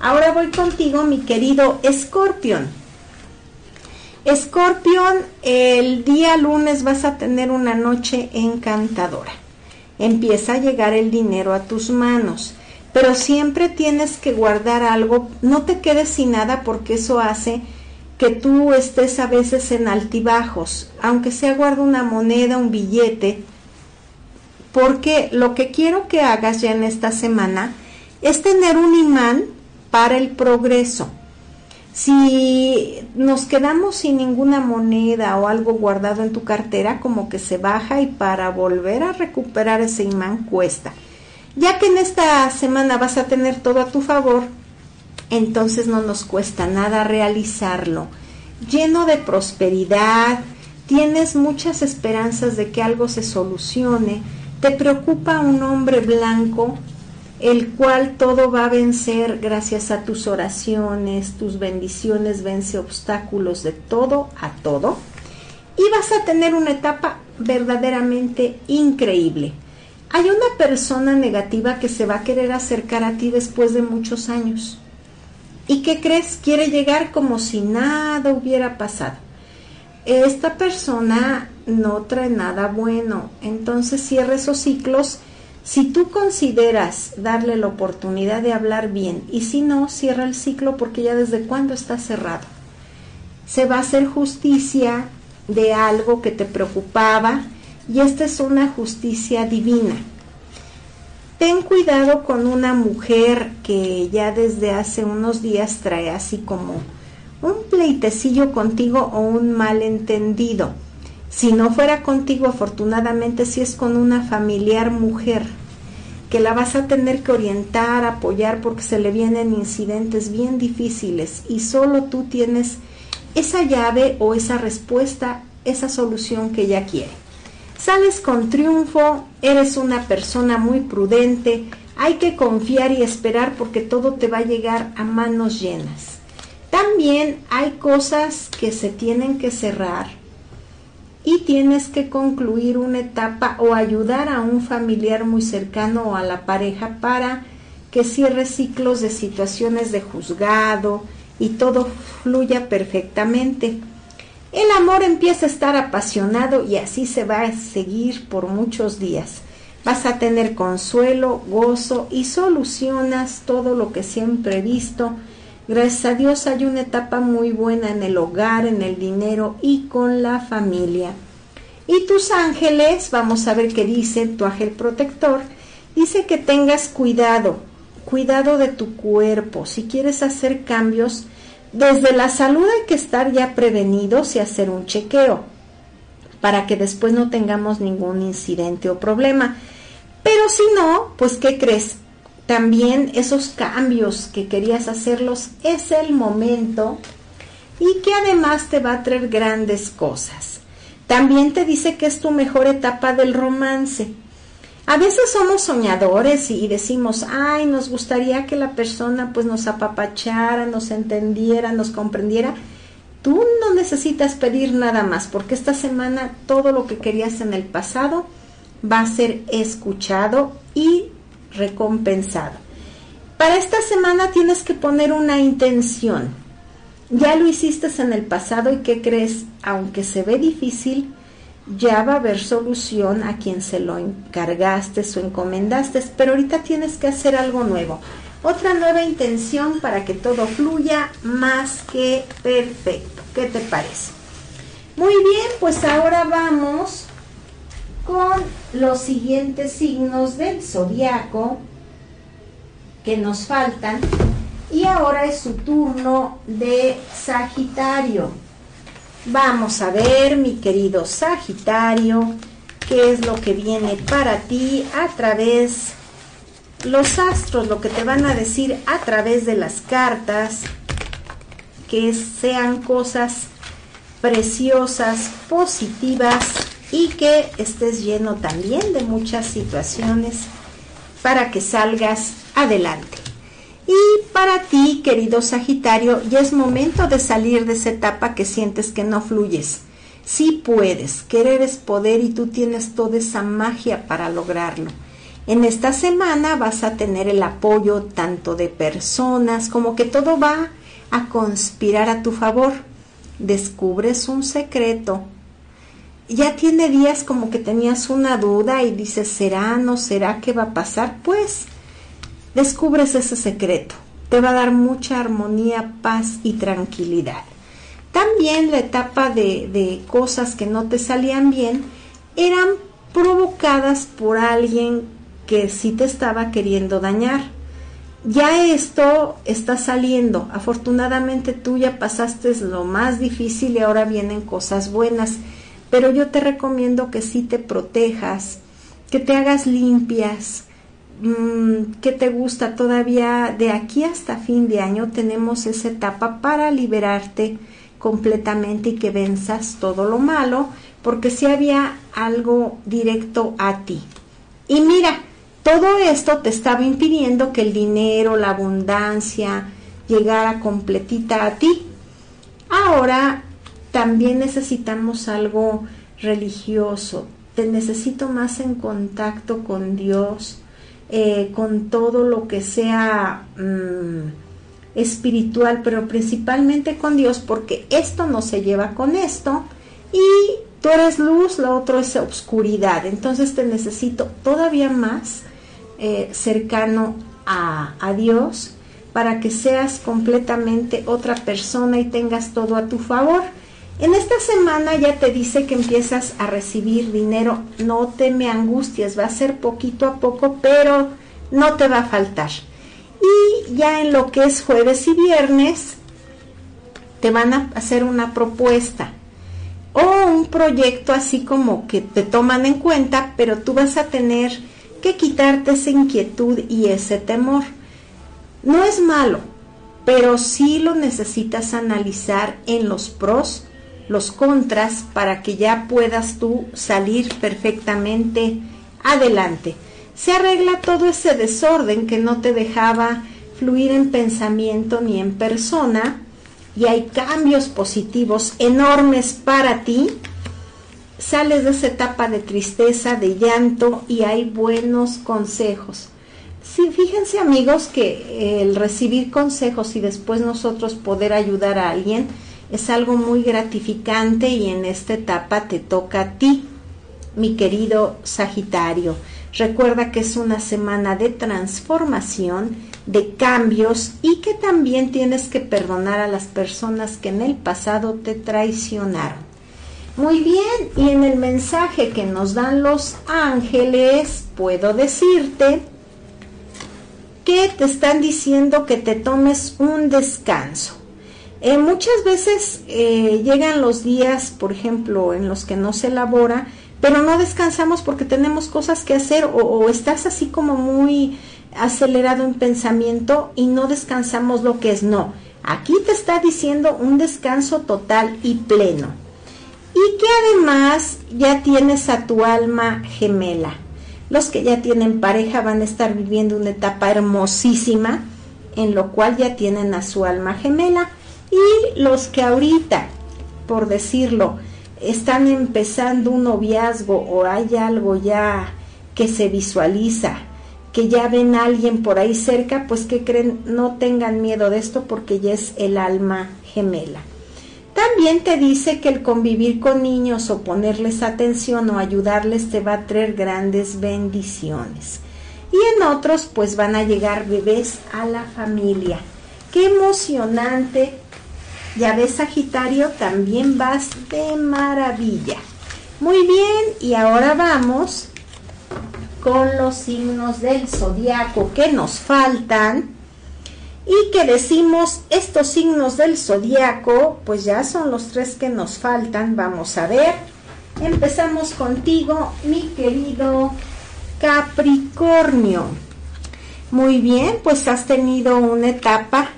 Ahora voy contigo, mi querido Escorpión. Escorpión, el día lunes vas a tener una noche encantadora. Empieza a llegar el dinero a tus manos, pero siempre tienes que guardar algo. No te quedes sin nada porque eso hace que tú estés a veces en altibajos, aunque sea guarda una moneda, un billete, porque lo que quiero que hagas ya en esta semana es tener un imán para el progreso. Si nos quedamos sin ninguna moneda o algo guardado en tu cartera, como que se baja y para volver a recuperar ese imán cuesta. Ya que en esta semana vas a tener todo a tu favor, entonces no nos cuesta nada realizarlo. Lleno de prosperidad, tienes muchas esperanzas de que algo se solucione, te preocupa un hombre blanco el cual todo va a vencer gracias a tus oraciones, tus bendiciones, vence obstáculos de todo a todo y vas a tener una etapa verdaderamente increíble. Hay una persona negativa que se va a querer acercar a ti después de muchos años. ¿Y qué crees? Quiere llegar como si nada hubiera pasado. Esta persona no trae nada bueno, entonces cierra esos ciclos si tú consideras darle la oportunidad de hablar bien y si no, cierra el ciclo porque ya desde cuándo está cerrado. Se va a hacer justicia de algo que te preocupaba y esta es una justicia divina. Ten cuidado con una mujer que ya desde hace unos días trae así como un pleitecillo contigo o un malentendido si no fuera contigo, afortunadamente, si es con una familiar mujer, que la vas a tener que orientar, apoyar, porque se le vienen incidentes bien difíciles y solo tú tienes esa llave o esa respuesta, esa solución que ella quiere. Sales con triunfo, eres una persona muy prudente, hay que confiar y esperar porque todo te va a llegar a manos llenas. También hay cosas que se tienen que cerrar y tienes que concluir una etapa o ayudar a un familiar muy cercano o a la pareja para que cierre ciclos de situaciones de juzgado y todo fluya perfectamente. El amor empieza a estar apasionado y así se va a seguir por muchos días. Vas a tener consuelo, gozo y solucionas todo lo que siempre he visto Gracias a Dios hay una etapa muy buena en el hogar, en el dinero y con la familia. Y tus ángeles, vamos a ver qué dice tu ángel protector, dice que tengas cuidado, cuidado de tu cuerpo. Si quieres hacer cambios, desde la salud hay que estar ya prevenidos y hacer un chequeo para que después no tengamos ningún incidente o problema. Pero si no, pues ¿qué crees? También esos cambios que querías hacerlos es el momento y que además te va a traer grandes cosas. También te dice que es tu mejor etapa del romance. A veces somos soñadores y decimos, ay, nos gustaría que la persona pues nos apapachara, nos entendiera, nos comprendiera. Tú no necesitas pedir nada más porque esta semana todo lo que querías en el pasado va a ser escuchado y recompensado. Para esta semana tienes que poner una intención. Ya lo hiciste en el pasado y ¿qué crees? Aunque se ve difícil, ya va a haber solución a quien se lo encargaste o encomendaste, pero ahorita tienes que hacer algo nuevo. Otra nueva intención para que todo fluya más que perfecto. ¿Qué te parece? Muy bien, pues ahora vamos con los siguientes signos del zodiaco que nos faltan. Y ahora es su turno de Sagitario. Vamos a ver, mi querido Sagitario, qué es lo que viene para ti a través los astros, lo que te van a decir a través de las cartas, que sean cosas preciosas, positivas y que estés lleno también de muchas situaciones para que salgas adelante. Y para ti, querido Sagitario, ya es momento de salir de esa etapa que sientes que no fluyes. Sí puedes, querer es poder y tú tienes toda esa magia para lograrlo. En esta semana vas a tener el apoyo tanto de personas como que todo va a conspirar a tu favor. Descubres un secreto, ya tiene días como que tenías una duda y dices, ¿será, no será, qué va a pasar? Pues descubres ese secreto. Te va a dar mucha armonía, paz y tranquilidad. También la etapa de, de cosas que no te salían bien eran provocadas por alguien que sí te estaba queriendo dañar. Ya esto está saliendo. Afortunadamente tú ya pasaste lo más difícil y ahora vienen cosas buenas pero yo te recomiendo que sí te protejas, que te hagas limpias, mm, que te gusta todavía de aquí hasta fin de año tenemos esa etapa para liberarte completamente y que venzas todo lo malo, porque si había algo directo a ti. Y mira, todo esto te estaba impidiendo que el dinero, la abundancia llegara completita a ti. Ahora también necesitamos algo religioso. Te necesito más en contacto con Dios, eh, con todo lo que sea mm, espiritual, pero principalmente con Dios, porque esto no se lleva con esto y tú eres luz, lo otro es oscuridad. Entonces te necesito todavía más eh, cercano a, a Dios para que seas completamente otra persona y tengas todo a tu favor. En esta semana ya te dice que empiezas a recibir dinero, no te me angusties, va a ser poquito a poco, pero no te va a faltar. Y ya en lo que es jueves y viernes, te van a hacer una propuesta o un proyecto así como que te toman en cuenta, pero tú vas a tener que quitarte esa inquietud y ese temor. No es malo, pero sí lo necesitas analizar en los pros los contras para que ya puedas tú salir perfectamente adelante. Se arregla todo ese desorden que no te dejaba fluir en pensamiento ni en persona y hay cambios positivos enormes para ti. Sales de esa etapa de tristeza, de llanto y hay buenos consejos. Sí, fíjense amigos que el recibir consejos y después nosotros poder ayudar a alguien, es algo muy gratificante y en esta etapa te toca a ti. mi querido Sagitario. Recuerda que es una semana de transformación, de cambios y que también tienes que perdonar a las personas que en el pasado te traicionaron. Muy bien, y en el mensaje que nos dan los ángeles, puedo decirte que te están diciendo que te tomes un descanso. Eh, muchas veces eh, llegan los días, por ejemplo, en los que no se elabora, pero no descansamos porque tenemos cosas que hacer o, estás así como muy acelerado en pensamiento y no descansamos lo que es no. Aquí te está diciendo un descanso total y pleno. Y que además ya tienes a tu alma gemela. Los que ya tienen pareja van a estar viviendo una etapa hermosísima en lo cual ya tienen a su alma gemela. Y los que ahorita, por decirlo, están empezando un noviazgo o hay algo ya que se visualiza, que ya ven a alguien por ahí cerca, pues que creen, no tengan miedo de esto porque ya es el alma gemela. También te dice que el convivir con niños o ponerles atención o ayudarles te va a traer grandes bendiciones. Y en otros pues van a llegar bebés a la familia. Qué emocionante ya ves, Sagitario, también vas de maravilla. Muy bien, y ahora vamos con los signos del zodiaco que nos faltan y que decimos estos signos del zodiaco, pues ya son los tres que nos faltan. Vamos a ver. Empezamos contigo, mi querido Capricornio. Muy bien, pues has tenido una etapa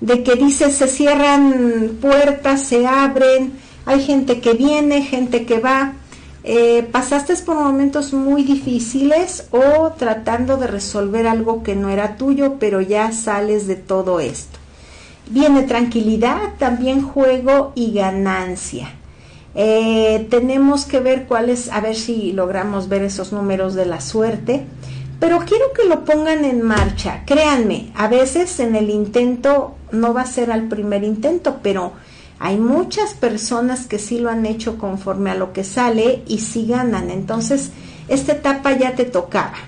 de que dice se cierran puertas, se abren, hay gente que viene, gente que va. Eh, pasaste por momentos muy difíciles o tratando de resolver algo que no era tuyo, pero ya sales de todo esto. Viene tranquilidad, también juego y ganancia. Eh, tenemos que ver cuáles, a ver si logramos ver esos números de la suerte. Pero quiero que lo pongan en marcha. Créanme, a veces en el intento no va a ser al primer intento, pero hay muchas personas que sí lo han hecho conforme a lo que sale y sí ganan. Entonces, esta etapa ya te tocaba.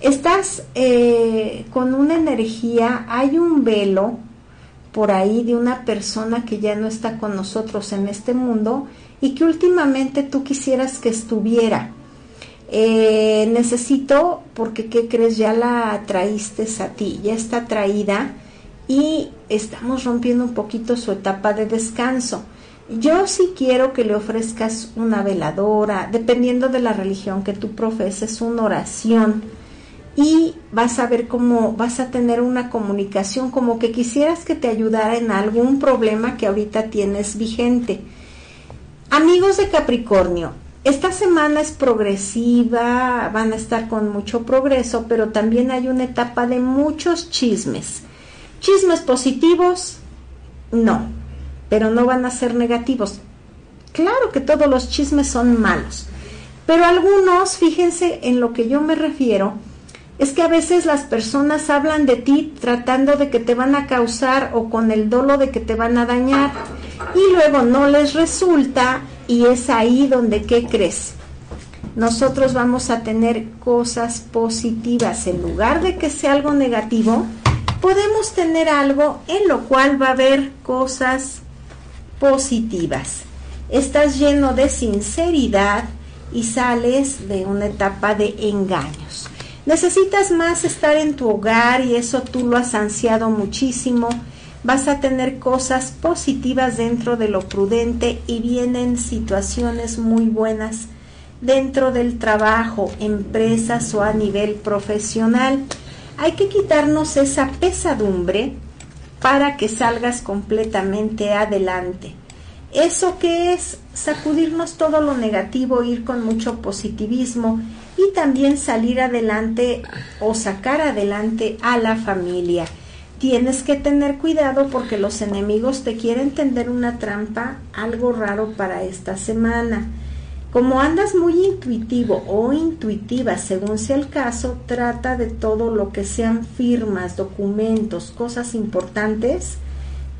Estás eh, con una energía, hay un velo por ahí de una persona que ya no está con nosotros en este mundo y que últimamente tú quisieras que estuviera eh, necesito, porque ¿qué crees? Ya la traíste a ti, ya está traída y estamos rompiendo un poquito su etapa de descanso. Yo sí quiero que le ofrezcas una veladora, dependiendo de la religión que tú profeses, una oración y vas a ver cómo vas a tener una comunicación como que quisieras que te ayudara en algún problema que ahorita tienes vigente. Amigos de Capricornio, esta semana es progresiva, van a estar con mucho progreso, pero también hay una etapa de muchos chismes. Chismes positivos, no, pero no van a ser negativos. Claro que todos los chismes son malos, pero algunos, fíjense en lo que yo me refiero, es que a veces las personas hablan de ti tratando de que te van a causar o con el dolo de que te van a dañar y luego no les resulta y es ahí donde, ¿qué crees? Nosotros vamos a tener cosas positivas. En lugar de que sea algo negativo, podemos tener algo en lo cual va a haber cosas positivas. Estás lleno de sinceridad y sales de una etapa de engaños. Necesitas más estar en tu hogar y eso tú lo has ansiado muchísimo vas a tener cosas positivas dentro de lo prudente y vienen situaciones muy buenas dentro del trabajo, empresas o a nivel profesional. Hay que quitarnos esa pesadumbre para que salgas completamente adelante. Eso que es sacudirnos todo lo negativo, ir con mucho positivismo y también salir adelante o sacar adelante a la familia tienes que tener cuidado porque los enemigos te quieren tender una trampa, algo raro para esta semana. Como andas muy intuitivo o intuitiva, según sea el caso, trata de todo lo que sean firmas, documentos, cosas importantes,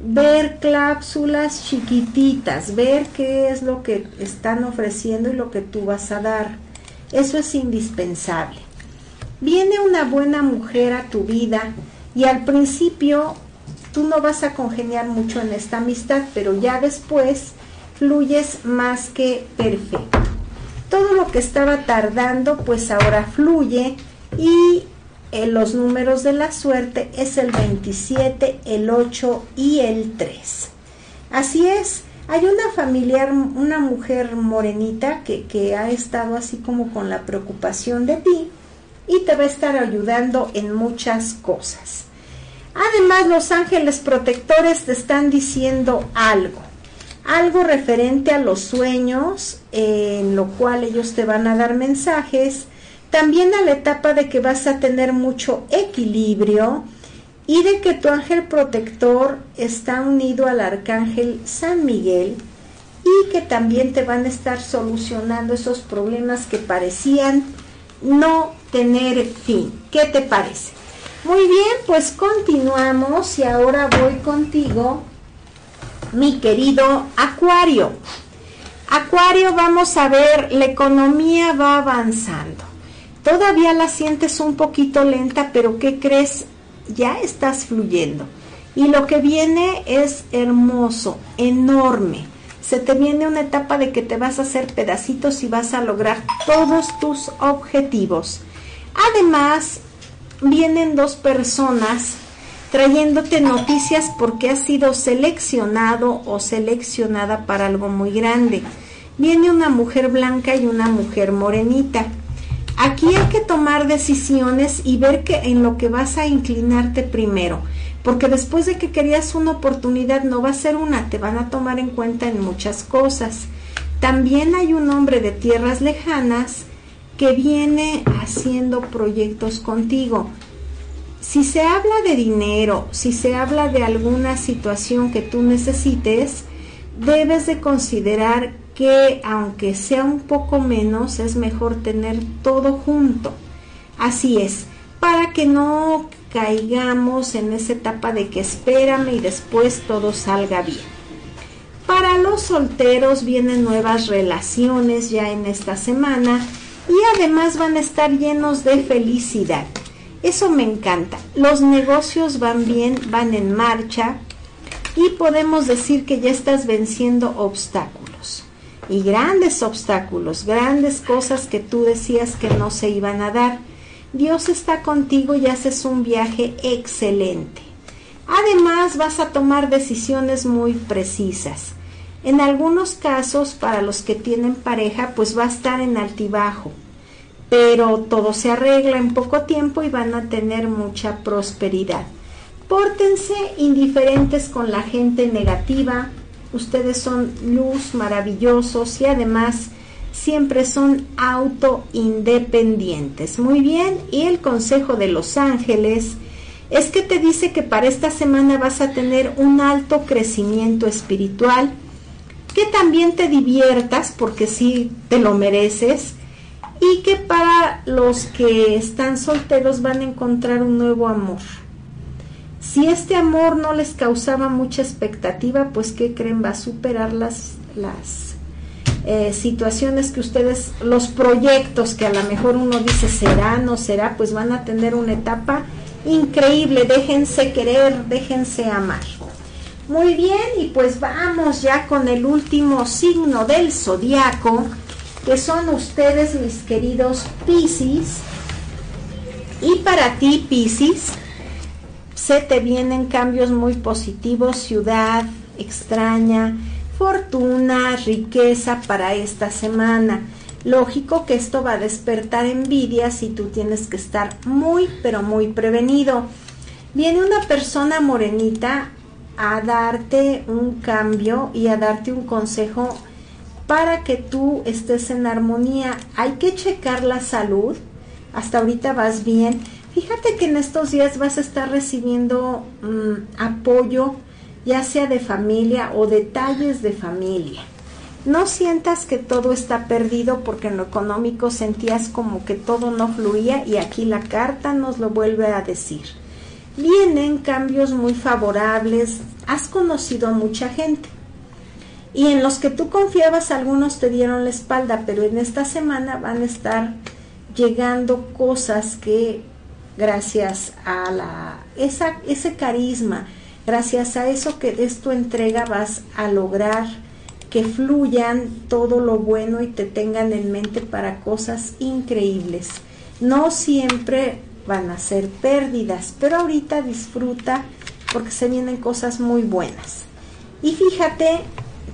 ver cláusulas chiquititas, ver qué es lo que están ofreciendo y lo que tú vas a dar. Eso es indispensable. Viene una buena mujer a tu vida y al principio tú no vas a congeniar mucho en esta amistad, pero ya después fluyes más que perfecto. Todo lo que estaba tardando, pues ahora fluye y en eh, los números de la suerte es el 27, el 8 y el 3. Así es, hay una familiar, una mujer morenita que, que ha estado así como con la preocupación de ti y te va a estar ayudando en muchas cosas. Además, los ángeles protectores te están diciendo algo, algo referente a los sueños, en lo cual ellos te van a dar mensajes, también a la etapa de que vas a tener mucho equilibrio y de que tu ángel protector está unido al arcángel San Miguel y que también te van a estar solucionando esos problemas que parecían no tener fin. ¿Qué te parece? Muy bien, pues continuamos y ahora voy contigo, mi querido Acuario. Acuario, vamos a ver, la economía va avanzando. Todavía la sientes un poquito lenta, pero ¿qué crees? Ya estás fluyendo. Y lo que viene es hermoso, enorme. Se te viene una etapa de que te vas a hacer pedacitos y vas a lograr todos tus objetivos. Además, vienen dos personas trayéndote noticias porque has sido seleccionado o seleccionada para algo muy grande. Viene una mujer blanca y una mujer morenita. Aquí hay que tomar decisiones y ver que en lo que vas a inclinarte primero, porque después de que querías una oportunidad no va a ser una, te van a tomar en cuenta en muchas cosas. También hay un hombre de tierras lejanas que viene haciendo proyectos contigo. Si se habla de dinero, si se habla de alguna situación que tú necesites, debes de considerar que aunque sea un poco menos, es mejor tener todo junto. Así es, para que no caigamos en esa etapa de que espérame y después todo salga bien. Para los solteros vienen nuevas relaciones ya en esta semana y además van a estar llenos de felicidad. Eso me encanta. Los negocios van bien, van en marcha y podemos decir que ya estás venciendo obstáculos. Y grandes obstáculos, grandes cosas que tú decías que no se iban a dar. Dios está contigo y haces un viaje excelente. Además vas a tomar decisiones muy precisas. En algunos casos, para los que tienen pareja, pues va a estar en altibajo, pero todo se arregla en poco tiempo y van a tener mucha prosperidad. Pórtense indiferentes con la gente negativa, ustedes son luz maravillosos y además siempre son auto independientes. Muy bien, y el consejo de los ángeles es que te dice que para esta semana vas a tener un alto crecimiento espiritual que también te diviertas porque sí te lo mereces y que para los que están solteros van a encontrar un nuevo amor. Si este amor no les causaba mucha expectativa, pues ¿qué creen? Va a superar las, las eh, situaciones que ustedes, los proyectos que a lo mejor uno dice será, no será, pues van a tener una etapa increíble. Déjense querer, déjense amar. Muy bien, y pues vamos ya con el último signo del zodiaco, que son ustedes, mis queridos Piscis. Y para ti, Piscis, se te vienen cambios muy positivos, ciudad extraña, fortuna, riqueza para esta semana. Lógico que esto va a despertar envidias y tú tienes que estar muy, pero muy prevenido. Viene una persona morenita a darte un cambio y a darte un consejo para que tú estés en armonía. Hay que checar la salud. Hasta ahorita vas bien. Fíjate que en estos días vas a estar recibiendo mm, apoyo, ya sea de familia o detalles de familia. No sientas que todo está perdido porque en lo económico sentías como que todo no fluía y aquí la carta nos lo vuelve a decir. Vienen cambios muy favorables, has conocido a mucha gente y en los que tú confiabas algunos te dieron la espalda, pero en esta semana van a estar llegando cosas que gracias a la esa, ese carisma, gracias a eso que es tu entrega vas a lograr que fluyan todo lo bueno y te tengan en mente para cosas increíbles. No siempre van a ser pérdidas, pero ahorita disfruta porque se vienen cosas muy buenas. Y fíjate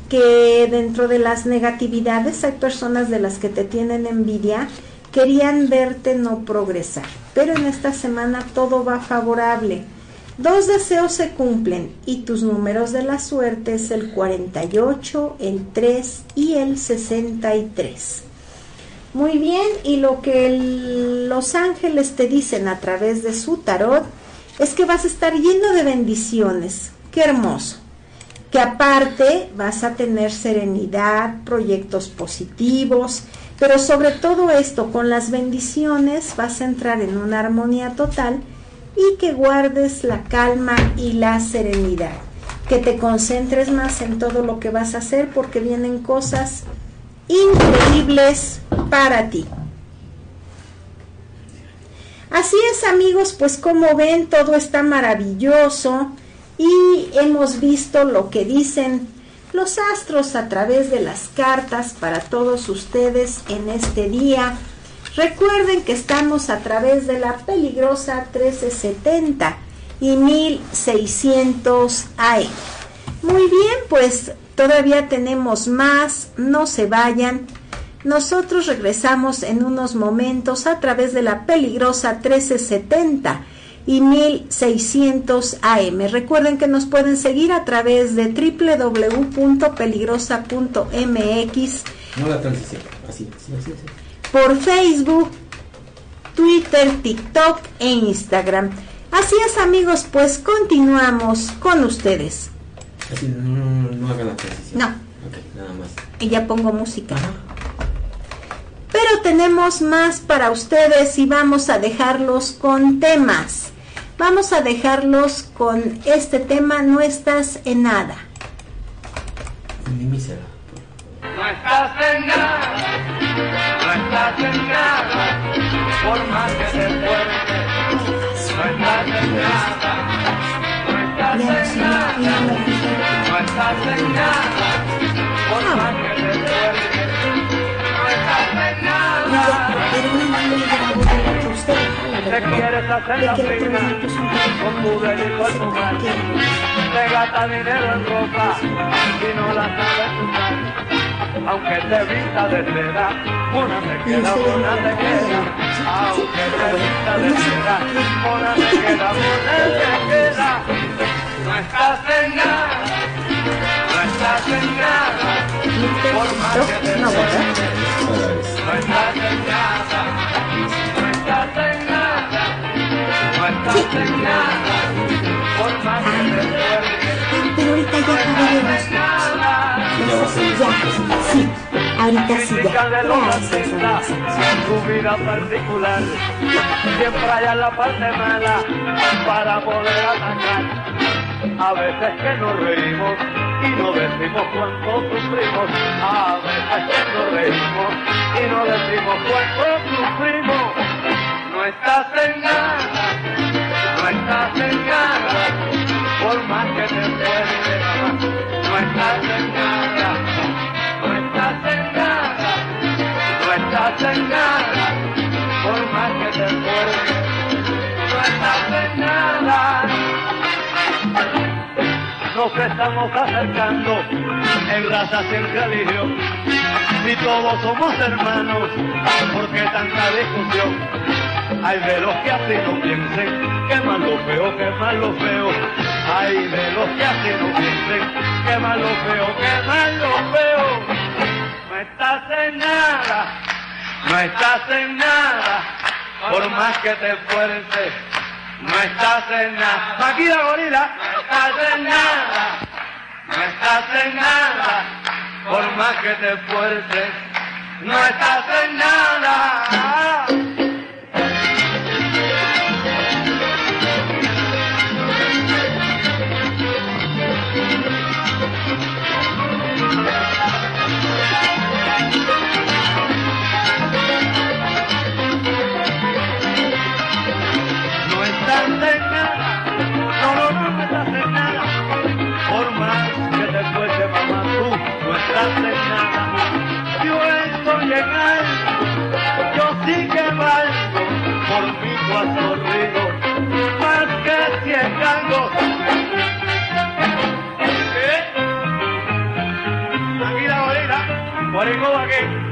que dentro de las negatividades hay personas de las que te tienen envidia, querían verte no progresar, pero en esta semana todo va favorable. Dos deseos se cumplen y tus números de la suerte es el 48, el 3 y el 63. Muy bien, y lo que los ángeles te dicen a través de su tarot es que vas a estar lleno de bendiciones. Qué hermoso que aparte vas a tener serenidad, proyectos positivos, pero sobre todo esto, con las bendiciones vas a entrar en una armonía total y que guardes la calma y la serenidad, que te concentres más en todo lo que vas a hacer porque vienen cosas increíbles para ti. Así es amigos, pues como ven todo está maravilloso y hemos visto lo que dicen los astros a través de las cartas para todos ustedes en este día. Recuerden que estamos a través de la peligrosa 1370 y 1600 AM. Muy bien, pues todavía tenemos más, no se vayan. Nosotros regresamos en unos momentos a través de la peligrosa 1370 y 1600 AM. Recuerden que nos pueden seguir a través de www.peligrosa.mx. No la transición, así, así, así, Por Facebook, Twitter, TikTok e Instagram. Así es amigos, pues continuamos con ustedes. Así, no, no, hagan la transición. No. Ok, nada más. Y ya pongo música. Pero tenemos más para ustedes y vamos a dejarlos con temas. Vamos a dejarlos con este tema, no estás en nada. Minimísela. No estás en nada, en nada, por más que te no en nada, no estás en nada, no estás en nada, por más que te. Te quieres hacer la fina con tu. Te gasta dinero en ropa y no la sabes usar. Aunque te vista de seda, una te queda, una te queda. Aunque te vista de seda, una te queda, una te queda. No estás en nada, no estás en nada. Por más que te esfuerces, no estás en nada, no estás en nada. No estás en nada, por más que te sí, ahorita sí, ya. Gracias, su vida particular. Siempre hay la parte mala para poder atacar. A veces que nos reímos y no decimos cuánto sufrimos. A veces que nos reímos y no decimos cuánto sufrimos. No estás en nada, no estás en nada, por más que te esfuerces, estamos acercando en razas y en religión, si todos somos hermanos, ¿por qué tanta discusión? Hay de los que así no piensen, que más lo feo, que más lo feo. Hay de los que así no piensen, que más lo feo, que más lo feo. No estás en nada, no estás en nada, por más que te esfuerces. No estás en nada, Maquila Gorila, no estás en nada, no estás en nada, por más que te esfuerces. No estás en nada. What do you go?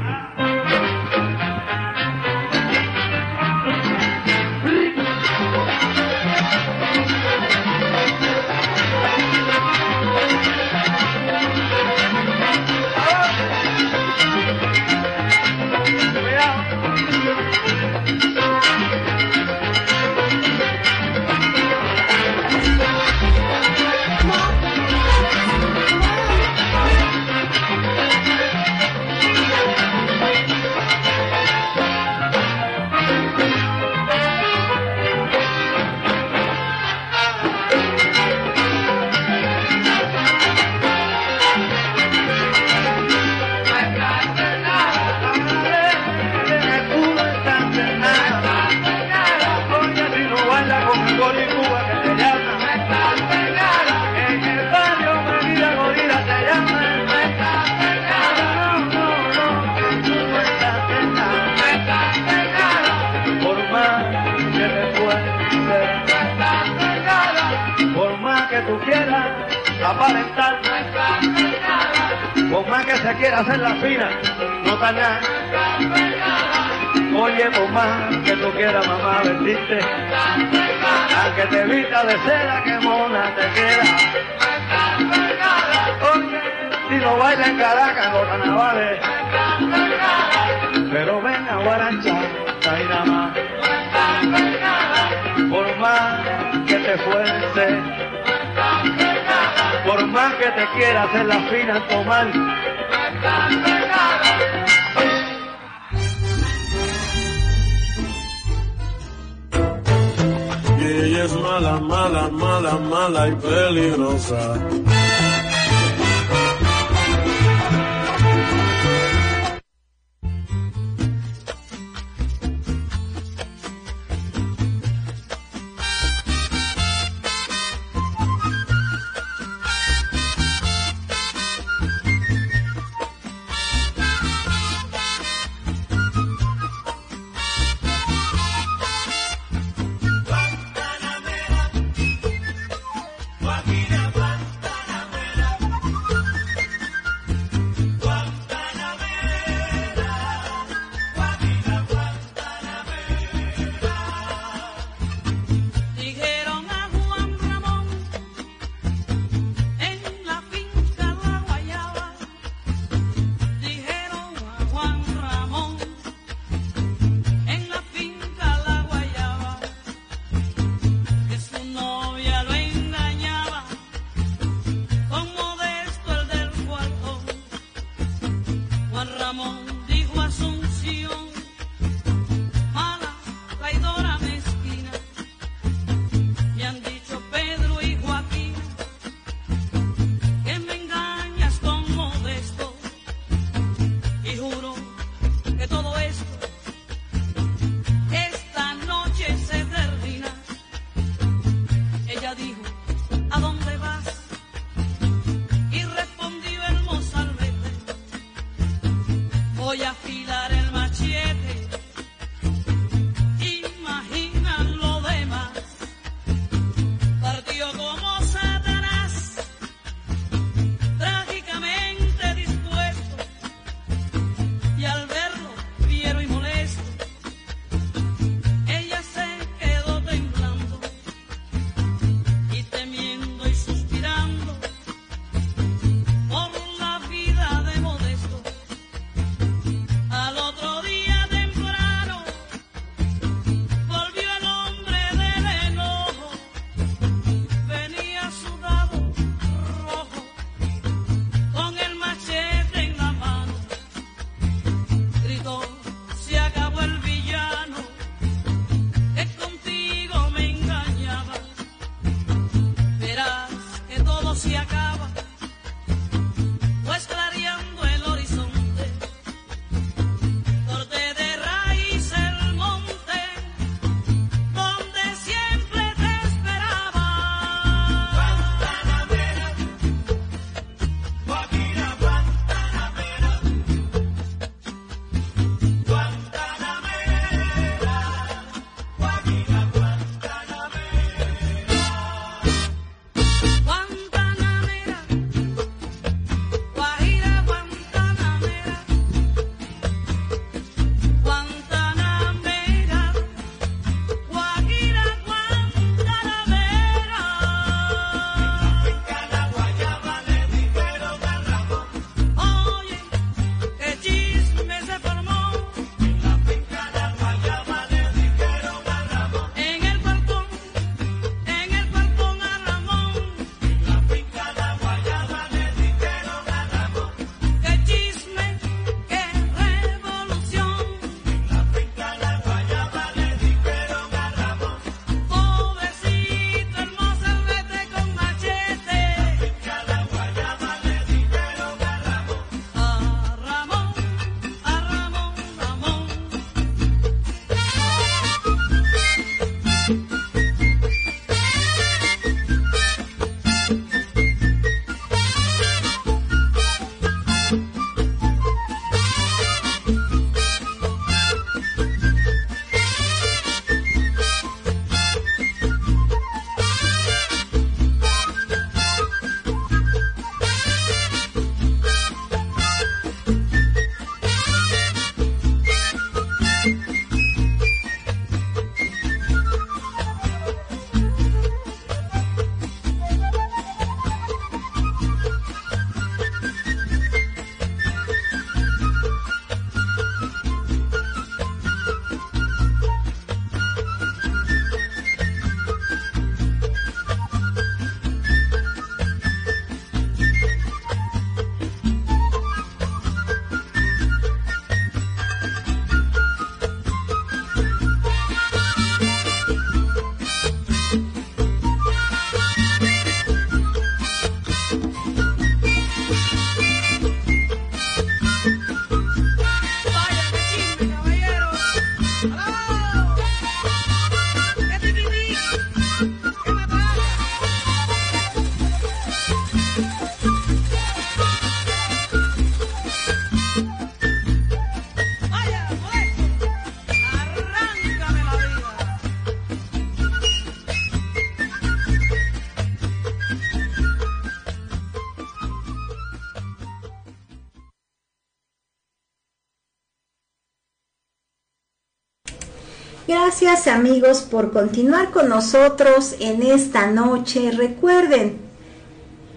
Gracias amigos por continuar con nosotros en esta noche. Recuerden,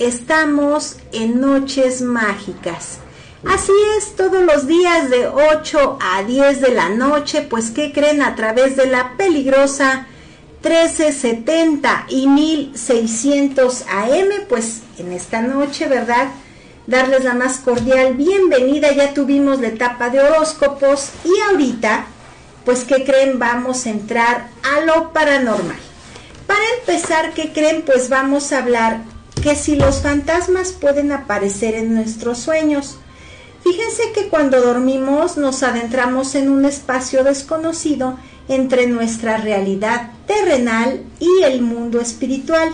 estamos en noches mágicas. Así es, todos los días de 8 a 10 de la noche, pues ¿qué creen? A través de la peligrosa 1370 y 1600 AM, pues en esta noche, ¿verdad? Darles la más cordial bienvenida, ya tuvimos la etapa de horóscopos y ahorita, pues ¿qué creen? Vamos a entrar a lo paranormal. Para empezar, ¿qué creen? Pues vamos a hablar que si los fantasmas pueden aparecer en nuestros sueños. Fíjense que cuando dormimos nos adentramos en un espacio desconocido entre nuestra realidad terrenal y el mundo espiritual.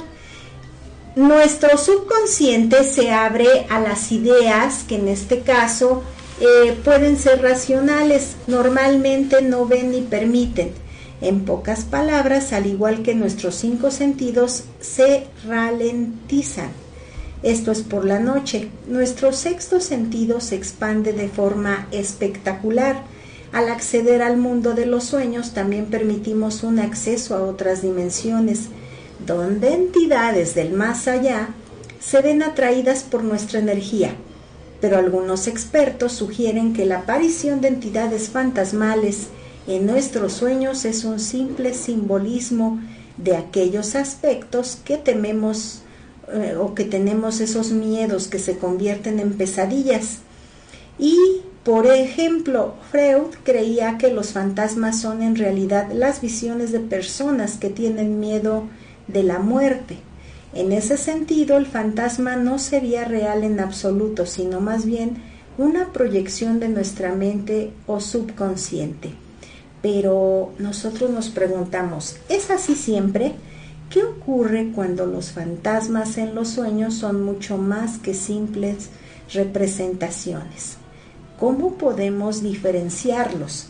Nuestro subconsciente se abre a las ideas que en este caso eh, pueden ser racionales, normalmente no ven ni permiten. En pocas palabras, al igual que nuestros cinco sentidos, se ralentizan. Esto es por la noche. Nuestro sexto sentido se expande de forma espectacular. Al acceder al mundo de los sueños también permitimos un acceso a otras dimensiones, donde entidades del más allá se ven atraídas por nuestra energía. Pero algunos expertos sugieren que la aparición de entidades fantasmales en nuestros sueños es un simple simbolismo de aquellos aspectos que tememos eh, o que tenemos esos miedos que se convierten en pesadillas. Y, por ejemplo, Freud creía que los fantasmas son en realidad las visiones de personas que tienen miedo de la muerte. En ese sentido, el fantasma no sería real en absoluto, sino más bien una proyección de nuestra mente o subconsciente. Pero nosotros nos preguntamos, ¿es así siempre? ¿Qué ocurre cuando los fantasmas en los sueños son mucho más que simples representaciones? ¿Cómo podemos diferenciarlos?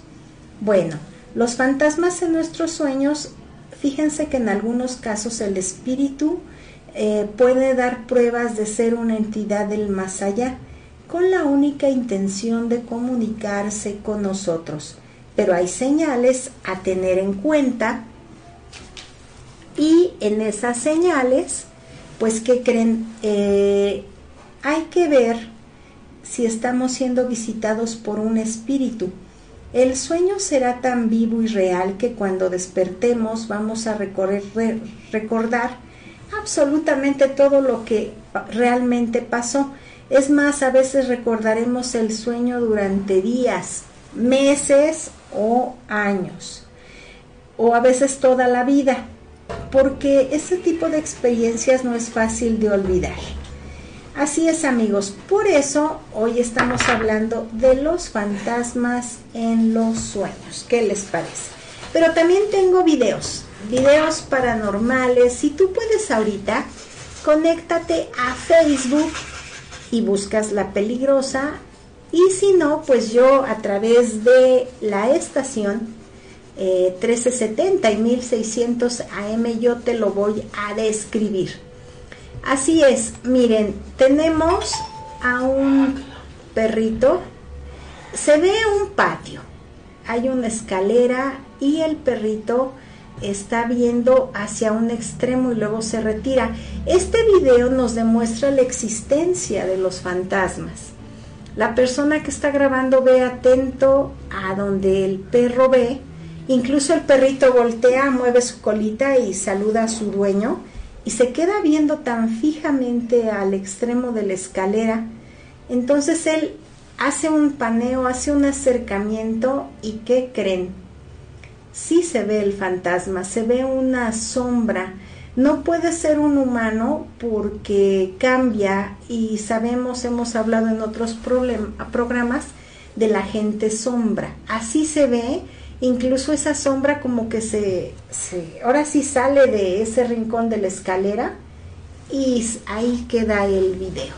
Bueno, los fantasmas en nuestros sueños, fíjense que en algunos casos el espíritu eh, puede dar pruebas de ser una entidad del más allá, con la única intención de comunicarse con nosotros. Pero hay señales a tener en cuenta y en esas señales, pues, ¿qué creen? Eh, hay que ver si estamos siendo visitados por un espíritu. El sueño será tan vivo y real que cuando despertemos vamos a recorrer, recordar absolutamente todo lo que realmente pasó. Es más, a veces recordaremos el sueño durante días, meses o años, o a veces toda la vida porque ese tipo de experiencias no es fácil de olvidar. Así es amigos, por eso hoy estamos hablando de los fantasmas en los sueños. ¿Qué les parece? Pero también tengo videos, videos paranormales. Si tú puedes ahorita, conéctate a Facebook y buscas la peligrosa. Y si no, pues yo a través de la estación 1370 eh, y 1600 AM yo te lo voy a describir. Así es, miren, tenemos a un perrito, se ve un patio, hay una escalera y el perrito está viendo hacia un extremo y luego se retira. Este video nos demuestra la existencia de los fantasmas. La persona que está grabando ve atento a donde el perro ve Incluso el perrito voltea, mueve su colita y saluda a su dueño y se queda viendo tan fijamente al extremo de la escalera. Entonces él hace un paneo, hace un acercamiento y ¿qué creen? Sí se ve el fantasma, se ve una sombra. No puede ser un humano porque cambia y sabemos, hemos hablado en otros programas de la gente sombra. Así se ve incluso esa sombra como que se, ahora sí sale de ese rincón de la escalera y ahí queda el video.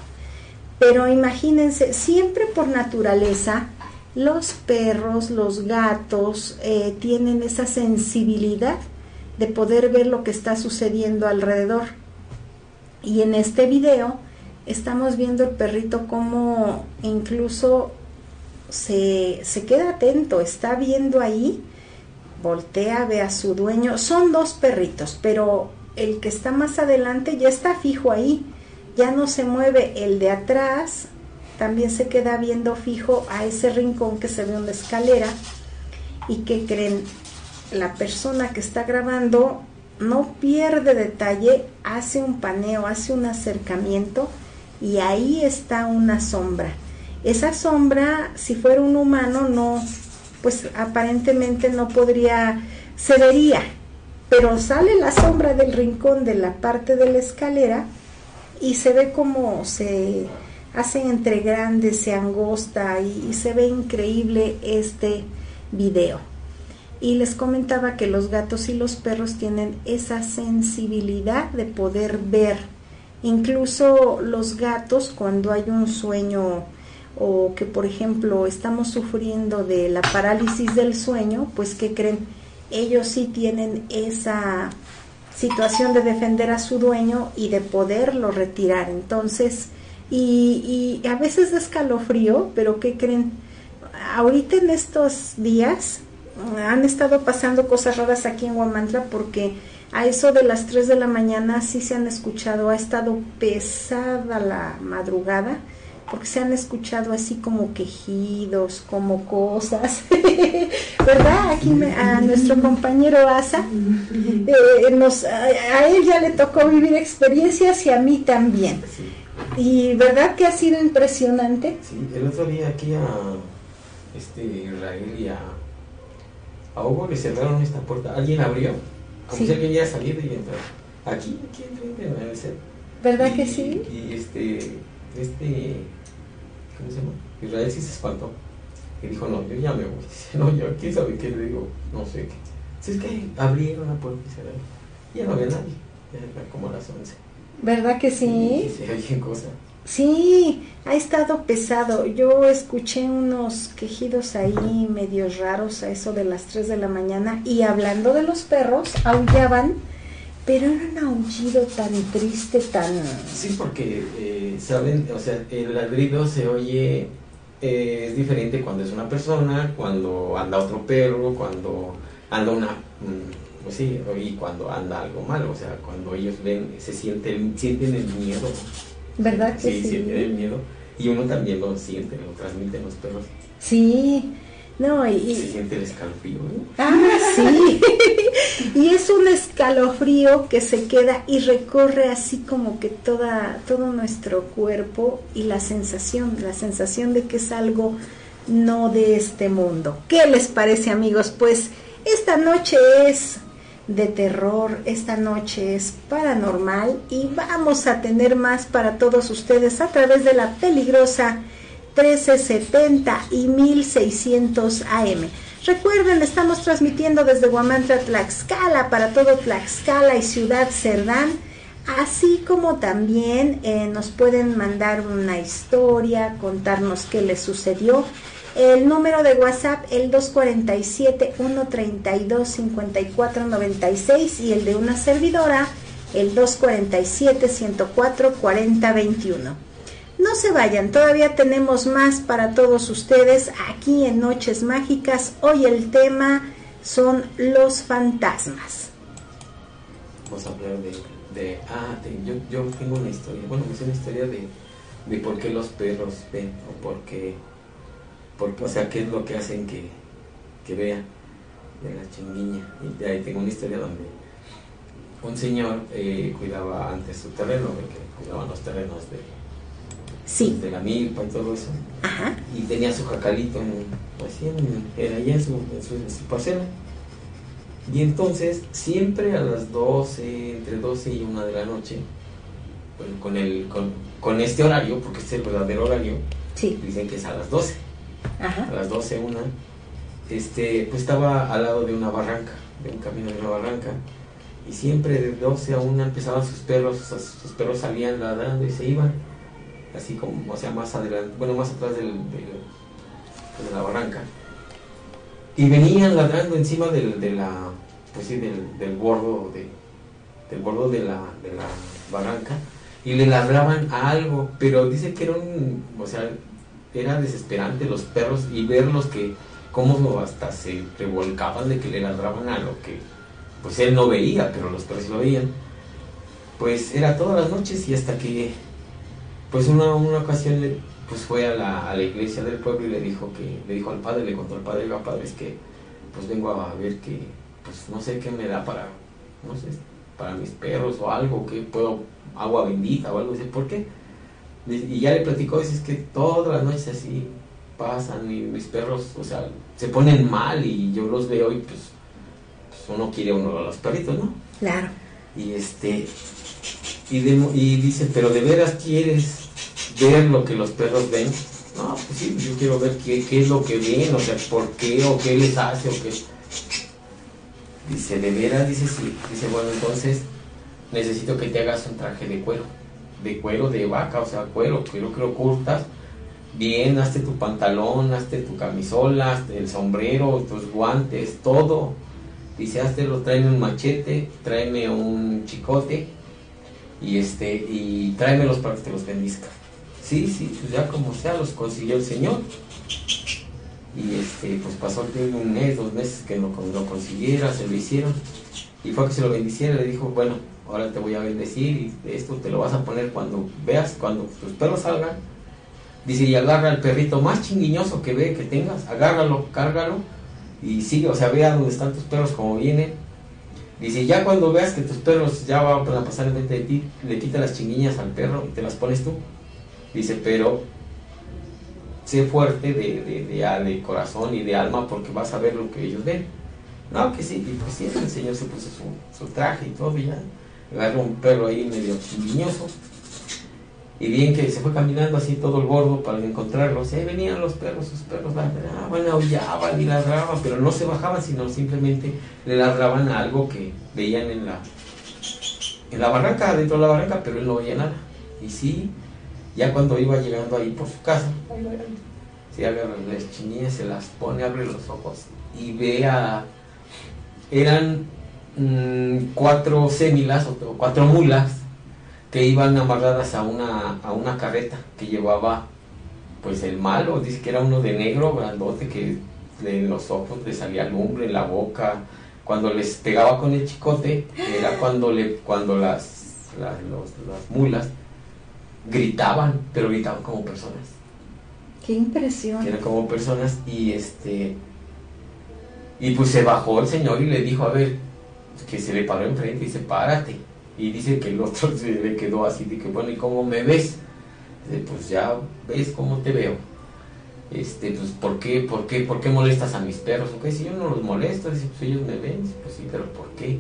Pero imagínense, siempre por naturaleza, los perros, los gatos eh, tienen esa sensibilidad de poder ver lo que está sucediendo alrededor. Y en este video estamos viendo el perrito como incluso se, queda atento, está viendo ahí voltea, ve a su dueño. Son dos perritos, pero el que está más adelante ya está fijo ahí, ya no se mueve. El de atrás también se queda viendo fijo a ese rincón que se ve una escalera. ¿Y que creen? La persona que está grabando no pierde detalle, hace un paneo, hace un acercamiento y ahí está una sombra. Esa sombra, si fuera un humano, no, pues aparentemente no podría, se vería, pero sale la sombra del rincón de la parte de la escalera y se ve como se hacen entre grandes, se angosta y, se ve increíble este video. Y les comentaba que los gatos y los perros tienen esa sensibilidad de poder ver. Incluso los gatos cuando hay un sueño o que por ejemplo estamos sufriendo de la parálisis del sueño, pues que creen? Ellos sí tienen esa situación de defender a su dueño y de poderlo retirar. Entonces, y, y a veces de escalofrío, pero ¿qué creen? Ahorita en estos días han estado pasando cosas raras aquí en Huamantla porque a eso de las 3 de la mañana sí se han escuchado, ha estado pesada la madrugada porque se han escuchado así como quejidos, como cosas, <laughs> ¿verdad? Aquí me, a nuestro compañero Asa, <laughs> eh, nos, a, a, él ya le tocó vivir experiencias y a mí también. Sí. Y verdad que ha sido impresionante. Sí, el otro día aquí a este Israel y a, a Hugo le cerraron esta puerta. Alguien abrió, como Sí. si alguien ya salido y entró. Aquí, aquí enfrente, en el set. ¿Verdad Y- que sí? Y este, este, ¿cómo se llama? Israel sí se espantó. Y dijo, no, yo ya me voy. <laughs> Dice, no, yo, ¿quién sabe qué? Le digo, no sé qué. Si es que abrieron la puerta y cerraron. Y ya no había nadie. Ya era como las 11. ¿Verdad que sí? se oyen cosas. Sí, ha estado pesado. Yo escuché unos quejidos ahí medio raros a eso de las 3 de la mañana y hablando de los perros, aullaban, pero era un aullido tan triste, tan... Sí, porque, eh, ¿saben? O sea, el ladrido se oye, eh, es diferente cuando es una persona, cuando anda otro perro, cuando anda una... mm, pues sí, y cuando anda algo malo, o sea, cuando ellos ven, se sienten, sienten el miedo. ¿Verdad que Sí, sí? sienten el miedo. Y uno también lo siente, lo transmiten los perros. Sí, no, y... Se siente el escalofrío. ¿no? Ah, <laughs> sí. y es un escalofrío que se queda y recorre así como que toda, todo nuestro cuerpo y la sensación, la sensación de que es algo no de este mundo. ¿Qué les parece amigos? Pues esta noche es de terror, esta noche es paranormal y vamos a tener más para todos ustedes a través de la peligrosa 1370 y 1600 AM. Recuerden, estamos transmitiendo desde Guamantla, Tlaxcala, para todo Tlaxcala y Ciudad Cerdán, así como también eh, nos pueden mandar una historia, contarnos qué les sucedió. El número de WhatsApp, el 247-132-5496 y el de una servidora, el 247-104-4021. No se vayan, todavía tenemos más para todos ustedes aquí en Noches Mágicas. Hoy el tema son los fantasmas. Vamos a hablar de... de ah, te- yo, yo tengo una historia. Bueno, es una historia de, de por qué los perros ven o por qué... Porque, o sea, qué es lo que hacen que, que vean de la chinguiña. Y de ahí tengo una historia donde un señor eh, cuidaba antes su terreno, porque cuidaban los terrenos de, Sí, de la milpa y todo eso. ajá, Y tenía su jacalito en, así en, en- allá en su, en, su, en su parcela. Y entonces, siempre a las 12, entre 12 y 1 de la noche, bueno, con, el, con, con este horario, porque este es el verdadero horario, sí, dicen que es a las 12, a las 12, 1, este, pues estaba al lado de una barranca, de un camino de una barranca, y siempre de 12 a 1 empezaban sus perros, sus, perros salían ladrando y se iban, así como, o sea, más adelante, bueno, más atrás del, del- de la barranca, y venían ladrando encima del, de la, pues sí, del, del bordo de, del bordo de la, de la barranca, y le ladraban a algo, pero dice que era un, o sea, era desesperante los perros y verlos que cómo hasta se revolcaban de que le ladraban a lo que pues él no veía, pero los perros lo veían. Pues era todas las noches y hasta que pues una, una ocasión le- pues fue a la, a la iglesia del pueblo y le dijo que le dijo al padre, le contó al padre, oiga padre, es que pues vengo a ver que pues no sé qué me da para no sé, para mis perros o algo, que puedo agua bendita o algo así, ¿por qué? Y ya le platicó, dice, es que todas las noches así pasan y mis perros, o sea, se ponen mal y yo los veo y pues, pues uno quiere uno a los perritos, ¿no? Claro. Y este, y, de- y dice, pero de veras quieres ver lo que los perros ven? No, pues sí, yo quiero ver qué, qué es lo que ven, o sea, por qué o qué les hace o qué. Dice, de veras, dice sí. Dice, bueno, entonces necesito que te hagas un traje de cuero, de cuero de vaca, o sea, cuero, quiero que lo curtas bien, hazte tu pantalón, hazte tu camisola, hazte el sombrero, tus guantes, todo. Dice, hazlo, tráeme un machete, tráeme un chicote y este y tráemelos para que te los bendizca. Sí, sí, pues ya como sea los consiguió el Señor. Y este, pues pasó el tiempo, un mes, dos meses que lo, lo consiguiera, se lo hicieron. Y fue que se lo bendiciera, le dijo, bueno, ahora te voy a bendecir y esto te lo vas a poner cuando veas, cuando tus perros salgan. Dice, y agarra al perrito más chinguiñoso que ve que tengas, agárralo, cárgalo y sigue, o sea, vea dónde están tus perros como vienen. Dice, ya cuando veas que tus perros ya van a pasar enfrente de ti, le quita las chinguiñas al perro y te las pones tú. Dice, pero sé fuerte de, de, de, ah, de corazón y de alma porque vas a ver lo que ellos ven. No, que sí, y pues sí, el señor se puso su, su traje y todo y ya. Un perro ahí medio chinguiñoso. Y bien que se fue caminando así todo el gordo para encontrarlos. Ahí venían los perros, sus perros ladraban, aullaban y ladraban, pero no se bajaban, sino simplemente le ladraban a algo que veían en la, en la barranca, dentro de la barranca, pero él no veía nada. Y sí, ya cuando iba llegando ahí por su casa, se agarra las chinillas, se las pone, abre los ojos y ve a. Eran mm, cuatro sémilas o cuatro mulas que iban amarradas a una, a una carreta que llevaba pues el malo, dice que era uno de negro, grandote, que de los ojos le salía lumbre en la boca, cuando les pegaba con el chicote, era cuando le, cuando las, las, los- las mulas gritaban, pero gritaban como personas, Qué impresión. que eran como personas, y este y pues se bajó el señor y le dijo, a ver, que se le paró enfrente y dice, párate. Y dice que el otro <laughs> se le quedó así, de que bueno, ¿y cómo me ves? Dice, pues ya ves cómo te veo. Este, pues, ¿por qué, por qué, por qué molestas a mis perros? Ok, si yo no los molesto, dice, pues ellos me ven, Dice, pues sí, pero ¿por qué?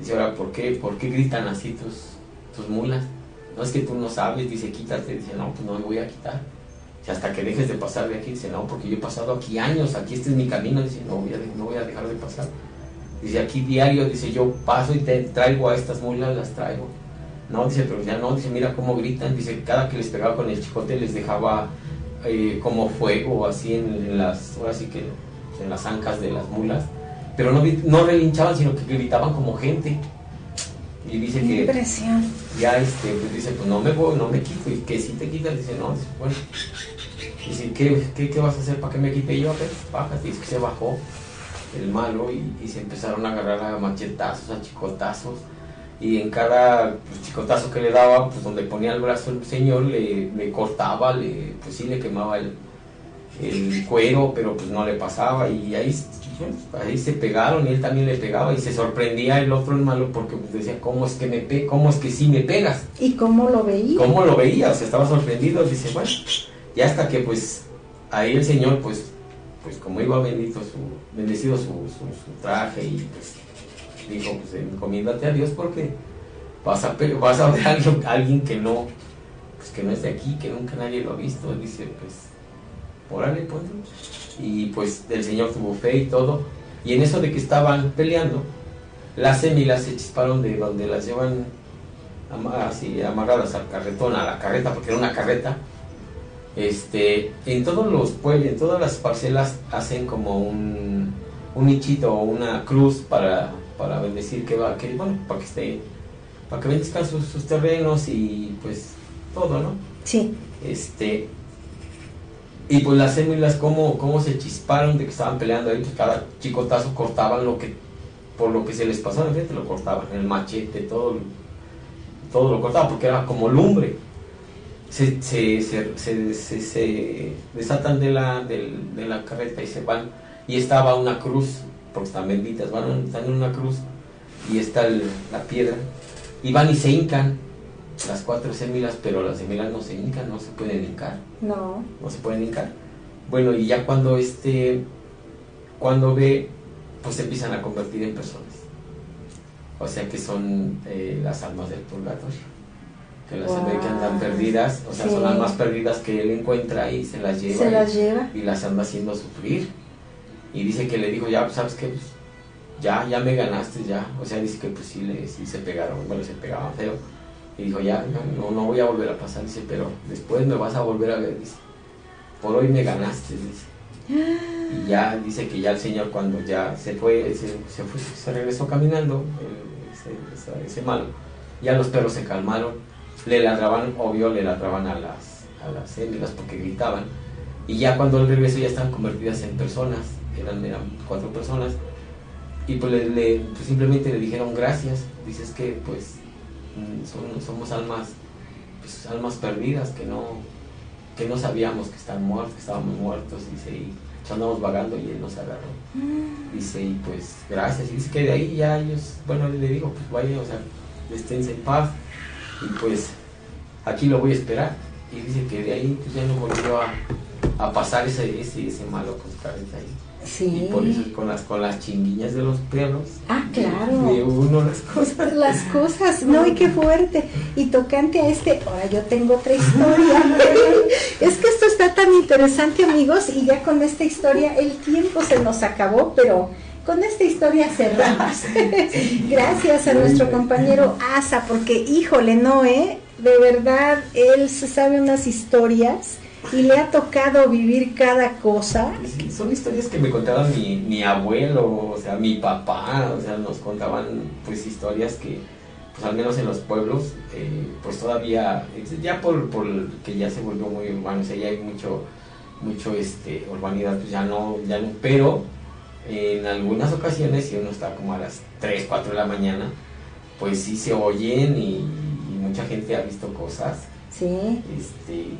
Dice, ahora, ¿por qué, por qué gritan así tus, tus mulas? No es que tú no sabes, dice, quítate, dice, no, pues no me voy a quitar. Dice, hasta que dejes de pasar de aquí, dice, no, porque yo he pasado aquí años, aquí este es mi camino, dice, no voy a, no voy a dejar de pasar. Dice, aquí diario, dice, yo paso y te traigo a estas mulas, las traigo. No, dice, pero ya no, dice, mira cómo gritan, dice, cada que les pegaba con el chicote les dejaba eh, como fuego así en, en las, ahora sí que en las ancas de las mulas, pero no, no relinchaban, sino que gritaban como gente. Y dice Qué que impresión. ya este, pues dice, pues no me voy, no me quito, y que si te quitas, dice, no, dice, bueno, dice, ¿qué, qué, qué vas a hacer para que me quite yo? A ver, bájate, dice que se bajó el malo y, y se empezaron a agarrar a machetazos, a chicotazos, y en cada pues, chicotazo que le daba, pues donde ponía el brazo el señor, le, le cortaba, le, pues sí, le quemaba el, el cuero, pero pues no le pasaba, y ahí, ahí se pegaron, y él también le pegaba, y se sorprendía el otro el malo, porque pues, decía, ¿cómo es que me pe cómo es que sí me pegas? ¿Y cómo lo veía? ¿Cómo lo veía? O sea, estaba sorprendido, dice, bueno, y hasta que pues ahí el Señor, pues, pues como iba bendito su, bendecido su, su, traje y pues dijo, pues encomiéndate a Dios porque vas a, vas a ver a alguien, que no, pues que no es de aquí, que nunca nadie lo ha visto, dice, pues, órale, ponte. Y pues el Señor tuvo fe y todo, y en eso de que estaban peleando, las semilas se chisparon de donde las llevan así amarradas al carretón, a la carreta, porque era una carreta. Este, en todos los pueblos, en todas las parcelas hacen como un, un nichito o una cruz para, para bendecir que va, que bueno, para que esté, para que bendizcan sus, sus terrenos y pues todo, ¿no? Sí. Este, Y pues las sémilas, cómo, cómo se chisparon de que estaban peleando ahí, pues cada chicotazo cortaban lo que, por lo que se les pasaba enfrente, lo cortaban, el machete, todo, todo lo cortaban, porque era como lumbre. Se, se, se, se- desatan de la, de la carreta y se van, y estaba una cruz, porque están benditas, van, están en una cruz, y está el- la piedra, y van y se hincan las cuatro sémilas, pero las sémilas no se hincan, no se pueden hincar No. no se pueden hincar. Bueno, y ya cuando este, cuando ve, pues se empiezan a convertir en personas. O sea que son eh, las almas del purgatorio. Que las almas que andan perdidas, o sea, son Sí. almas perdidas que él encuentra y se las lleva. Se y- las lleva. y las anda haciendo sufrir. Y dice que le dijo, ya, pues, ¿sabes qué? Pues, ya, ya me ganaste, ya. O sea, dice que pues sí, le, sí se pegaron, bueno, se pegaban feo. Y dijo, ya, ya, no, no voy a volver a pasar, dice, pero después me vas a volver a ver, dice. Por hoy me ganaste, dice. Y ya dice que ya el Señor cuando ya se fue, se, se, fue, se regresó caminando, el- ese, ese- ese malo, ya los perros se calmaron, le ladraban, obvio, le ladraban a las, a las hembras porque gritaban. Y ya cuando él regresó ya estaban convertidas en personas, eran, eran cuatro personas. Y pues, le, le- pues simplemente le dijeron gracias. Dices que pues mm, son- somos almas, pues, almas perdidas que no, que no sabíamos que están muertos, que estábamos muertos, dice, y pues, andamos vagando y él nos agarró. Dice, y pues gracias. Y dice que de ahí ya ellos, bueno, le digo, pues vaya, o sea, esténse en paz. Y pues aquí lo voy a esperar. Y dice que de ahí pues, ya no volvió a, a pasar ese, ese, ese malo con su cabeza ahí. Sí. Y por eso con las, con las chinguiñas de los perros. Ah, claro. De uno las cosas. Las cosas, <laughs> no, y qué fuerte. Y tocante a este, ahora yo tengo otra historia. <laughs> es que esto está tan interesante, amigos, y ya con esta historia el tiempo se nos acabó, pero con esta historia cerramos. <laughs> Gracias a nuestro compañero Asa, porque híjole, no, ¿eh? De verdad, él se sabe unas historias y le ha tocado vivir cada cosa. Sí, son historias que me contaba mi, mi abuelo, o sea, mi papá, o sea, nos contaban pues historias que, pues al menos en los pueblos, eh, pues todavía, ya por, por que ya se volvió muy urbano, o sea, ya hay mucho, mucho este, urbanidad, pues ya no, ya no, pero en algunas ocasiones, si uno está como a las 3, 4 de la mañana, pues sí se oyen y, y mucha gente ha visto cosas Sí, este, y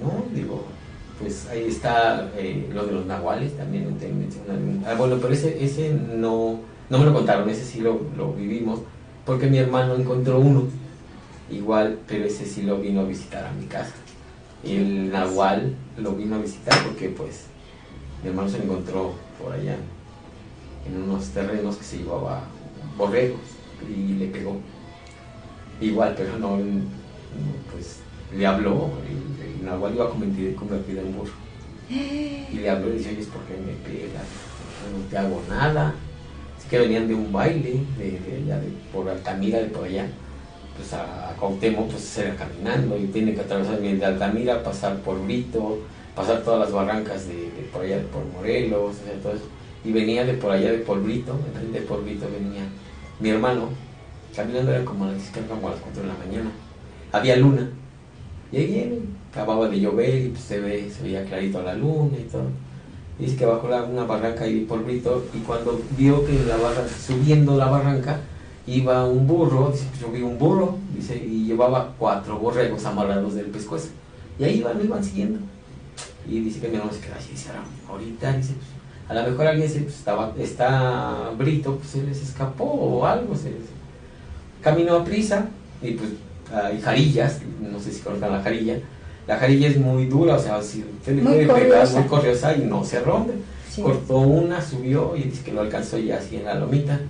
no, digo, pues ahí está eh, lo de los nahuales, también te mencionan. Ah, bueno, pero ese, ese no, no me lo contaron, ese sí lo, lo vivimos, porque mi hermano encontró uno, igual, pero ese sí lo vino a visitar a mi casa. El nahual lo vino a visitar porque pues mi hermano se lo encontró por allá, en unos terrenos que se llevaba borregos y le pegó. Igual, pero no, pues le habló, el, el nahual iba convertido, convertido en burro. Y le habló y le dice, oye, ¿por qué me pegas? No te hago nada. Así que venían de un baile, de, de de, por Altamira, de por allá. Pues a, a Cuauhtémoc, pues era caminando y tiene que atravesar bien de Altamira, pasar por Brito, pasar todas las barrancas de, de por allá, por Morelos, o sea, todo eso. Y venía de por allá, de por Brito, de por Brito venía mi hermano, caminando era como a las, como a las 4 de la mañana. Había luna. Viene, acababa de llover y pues se, ve, se veía clarito la luna y todo. Dice que bajó una barranca ahí por Brito y cuando vio que la barranca, subiendo la barranca, iba un burro, dice, pues yo vi un burro, dice, y llevaba cuatro borregos amarrados del pescuezo. Y ahí iban, lo iban siguiendo. Y dice que mi hermano se queda así, dice, "Ahora, ahorita, dice, pues, a lo mejor alguien se, pues, estaba, está Brito, pues se les escapó o algo, se les- caminó a prisa y pues hay jarillas, no sé si conozcan la jarilla, la jarilla es muy dura, o sea, si usted le Muy puede pegar muy corriosa y no se rompe. sí. Cortó una, subió y dice que lo alcanzó ya así en la lomita.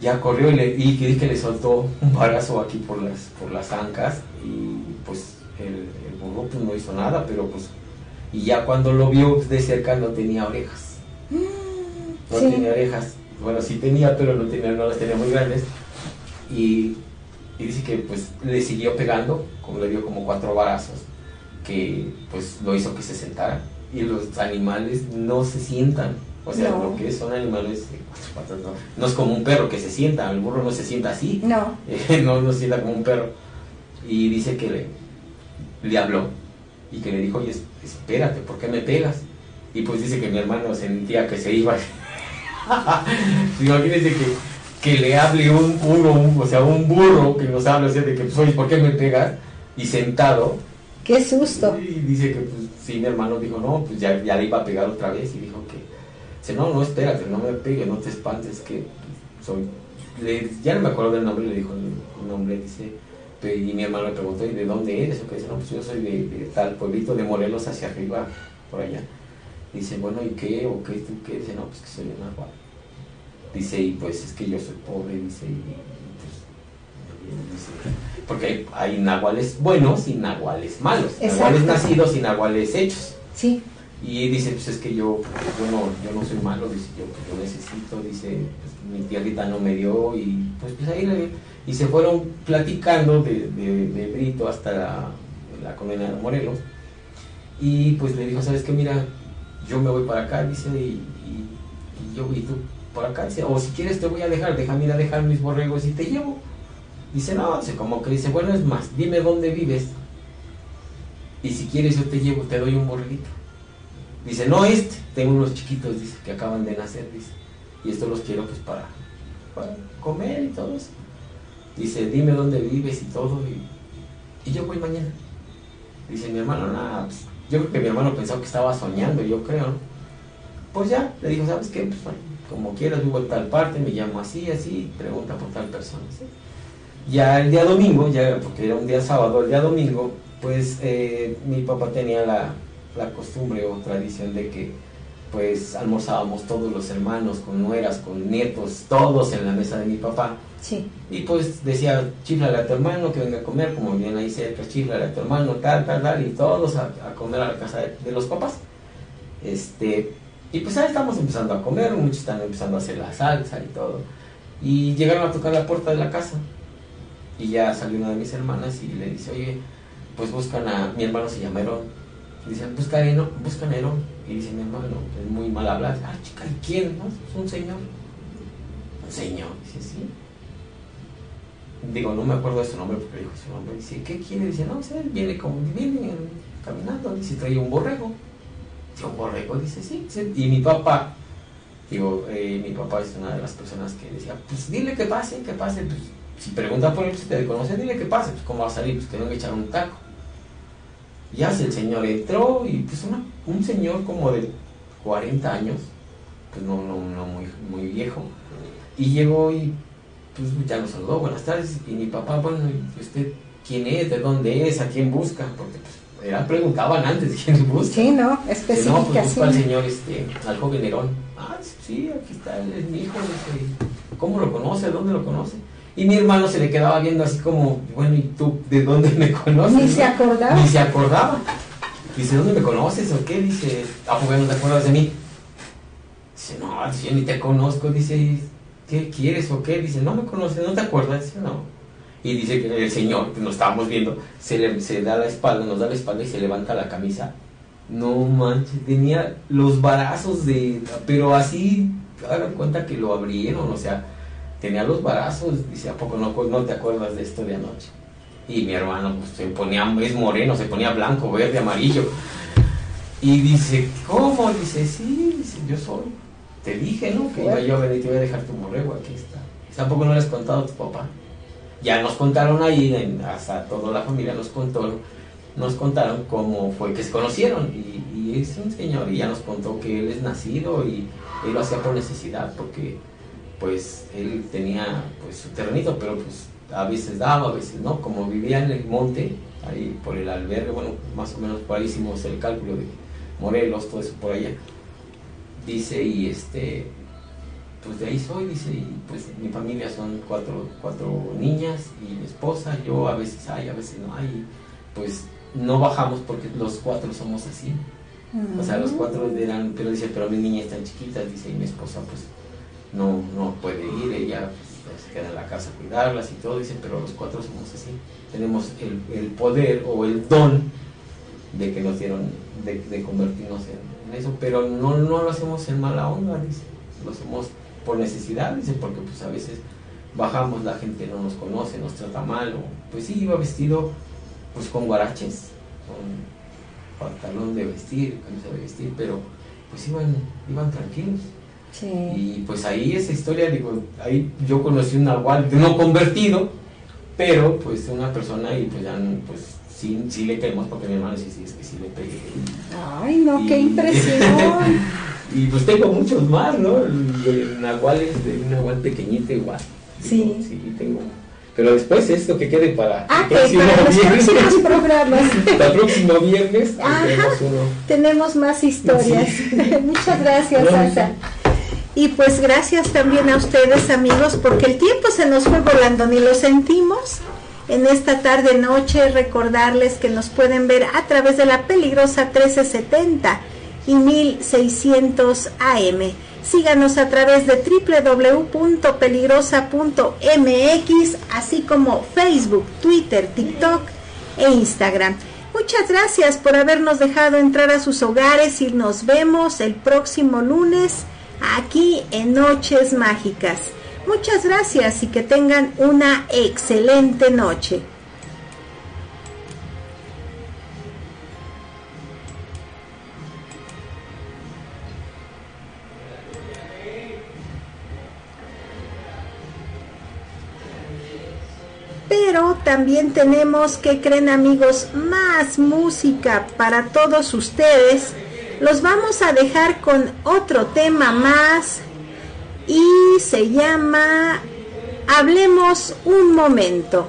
Ya corrió y, le, y dice que le soltó un barazo aquí por las, por las ancas y pues el, el burro pues no hizo nada, pero pues y ya cuando lo vio de cerca no tenía orejas. No Sí. tenía orejas. Bueno, sí tenía, pero no, tenía, no las tenía muy grandes. Y, y dice que pues le siguió pegando, como le dio como cuatro barazos, que pues lo hizo que se sentara. Y los animales no se sientan. O sea, No. lo que son animales de cuatro patas, no. No es como un perro que se sienta, el burro no se sienta así. No, <laughs> Eh, no, no se sienta como un perro. Y dice que le, le habló y que le dijo, oye, espérate, ¿por qué me pegas? Y pues dice que mi hermano sentía que se iba. <laughs> Imagínense que, que le hable un burro, un- o sea, un burro que nos habla así de que, pues, oye, ¿por qué me pegas? Y sentado, Qué susto. y dice que, pues, sí, mi hermano dijo, no, pues ya, ya le iba a pegar otra vez. Y dijo que, dice, no, no, espérate, no me pegues, no te espantes, que soy. le- ya no me acuerdo del nombre, le dijo el nombre, dice. Pe- Y mi hermano le preguntó, ¿y de dónde eres? Dice, no, pues yo soy de, de tal pueblito de Morelos hacia arriba, por allá. Dice, bueno, ¿y qué? ¿O qué? ¿Tú qué? Dice, no, pues que soy de Nahuatl. Dice, y pues es que yo soy pobre, dice, y pues, dice, porque hay, hay nahuales buenos y nahuales malos, nahuales Exacto. nacidos y nahuales hechos. Sí. Y dice, pues es que yo, yo no, yo no soy malo, dice, yo, pues, yo necesito, dice, pues, mi tierrita no me dio y pues, pues ahí le- y se fueron platicando de, de, Brito hasta la, la colonia de Morelos y pues le dijo, ¿sabes qué? Mira, yo me voy para acá, dice, y, yo y tú por acá, dice, o si quieres te voy a dejar, déjame ir a dejar mis borregos y te llevo. Dice, no, dice, como que dice, bueno, es más, dime dónde vives y si quieres yo te llevo, te doy un borreguito. Dice, no este, tengo unos chiquitos, dice, que acaban de nacer, dice, y estos los quiero pues para, para comer y todo eso. Dice, dime dónde vives y todo, y, y yo voy mañana. Dice mi hermano, nada, pues, yo creo que mi hermano pensó que estaba soñando, yo creo. Pues ya, le dijo, ¿sabes qué? Pues bueno, como quieras, vivo en tal parte, me llamo así, así, pregunta por tal persona. Ya el día domingo, ya porque era un día sábado, el día domingo, pues eh, mi papá tenía la, la costumbre o tradición de que pues almorzábamos todos los hermanos, con nueras, con nietos, todos en la mesa de mi papá. Sí. Y pues decía, chiflale a tu hermano que venga a comer, como bien ahí cerca, chiflale a tu hermano, tal, tal, tal, y todos a, a comer a la casa de, de los papás. Este, y pues ahí estamos empezando a comer, muchos están empezando a hacer la salsa y todo. Y llegaron a tocar la puerta de la casa. Y ya salió una de mis hermanas y le dice, oye, pues buscan a, mi hermano se llama Herón. Dicen, buscan a Herón, buscan Herón. Y dice mi hermano, es muy mal hablar. Ah, chica, ¿y quién? No, es un señor. Un señor, dice, sí. Digo, no me acuerdo de su nombre porque dijo su nombre. Dice, ¿qué quiere? Dice, no, él viene como, viene caminando. Dice, trae un borrego. Dice, un borrego, dice, sí. Y mi papá, digo, eh, mi papá es una de las personas que decía, pues dile que pase, que pase. Pues, si pregunta por él, si te conoce, dile que pase. Pues, ¿cómo va a salir? Pues que venga a echar un taco. Ya el señor entró y pues una- un señor como de 40 años, pues no, no, no muy, muy viejo, y llegó y pues ya nos saludó, buenas tardes, y mi papá, bueno, ¿y usted quién es? ¿De dónde es? ¿A quién busca? Porque pues era, preguntaban antes <laughs> quién busca. Sí, ¿no? Dice, no, Específica, pues busco al sí. señor, este, al joven Herón. Ah, sí, aquí está, es mi hijo. dice, ¿Cómo lo conoce? ¿Dónde lo conoce? Y mi hermano se le quedaba viendo así como, bueno, ¿y tú de dónde me conoces? Ni se acordaba. Ni se acordaba. Dice, ¿dónde me conoces o qué? Dice, ¿a poco no te acuerdas de mí? Dice, no, yo ni te conozco. Dice, ¿qué quieres o qué? Dice, no me conoces, ¿no te acuerdas? Dice, no. Y dice que el señor, que nos estábamos viendo, se le se da la espalda, nos da la espalda y se levanta la camisa. No manches, tenía los barazos de. Pero así, hagan cuenta que lo abrieron, o sea, tenía los barazos. Dice, ¿a poco no, no te acuerdas de esto de anoche? Y mi hermano pues, se ponía, es moreno, se ponía blanco, verde, amarillo. Y dice, ¿cómo? Dice, sí, dice, yo soy. Te dije, ¿no? Que iba yo a venir y te voy a dejar tu borrego, aquí está. Tampoco no le has contado a tu papá. Ya nos contaron ahí, en- hasta toda la familia nos contó, nos contaron cómo fue que se conocieron. Y, y es un señor, y ya nos contó que él es nacido y él lo hacía por necesidad, porque pues él tenía pues su terrenito, pero pues a veces daba, a veces no, como vivía en el monte, ahí por el albergue, bueno, más o menos por ahí hicimos el cálculo de Morelos, todo eso por allá. Dice, y este, pues de ahí soy, dice, y pues mi familia son cuatro, cuatro niñas y mi esposa, yo a veces hay, a veces no hay, pues no bajamos porque los cuatro somos así. O sea, los cuatro eran, pero dice, pero mis niñas están chiquitas, dice, y mi esposa pues no, no puede ir, ella pues, se queda en la casa a cuidarlas y todo, dice, pero los cuatro somos así. Tenemos el, el poder o el don de que nos dieron, de, de convertirnos en, en eso, pero no, no lo hacemos en mala onda, dice, lo hacemos por necesidad, dice, porque pues a veces bajamos, la gente no nos conoce, nos trata mal, o pues sí, iba vestido pues con guaraches, con pantalón de vestir, camisa de vestir, pero pues iban, iban tranquilos. Sí. Y pues ahí esa historia, digo, ahí yo conocí un nahual, no convertido, pero pues una persona y pues ya, pues sí, sí le caemos porque mi hermano sí, sí, es que sí le pegué. Ay, no, qué impresión. <laughs> Y pues tengo muchos más, ¿no? De nahuales, de un nahual pequeñito igual. Sí. Digo, Sí, tengo. Pero después esto que quede para Ah, el próximo para los viernes. próximos programas. <laughs> El próximo viernes Ajá. tenemos uno. Tenemos más historias. <laughs> Muchas gracias, Asa. Y pues gracias también a ustedes, amigos, porque el tiempo se nos fue volando, ni lo sentimos. En esta tarde noche recordarles que nos pueden ver a través de la peligrosa 1370 y 1600 AM. Síganos a través de www.peligrosa.mx, así como Facebook, Twitter, TikTok e Instagram. Muchas gracias por habernos dejado entrar a sus hogares y nos vemos el próximo lunes aquí en Noches Mágicas. Muchas gracias y que tengan una excelente noche. Pero también tenemos, que creen amigos, más música para todos ustedes. Los vamos a dejar con otro tema más y se llama Hablemos un momento.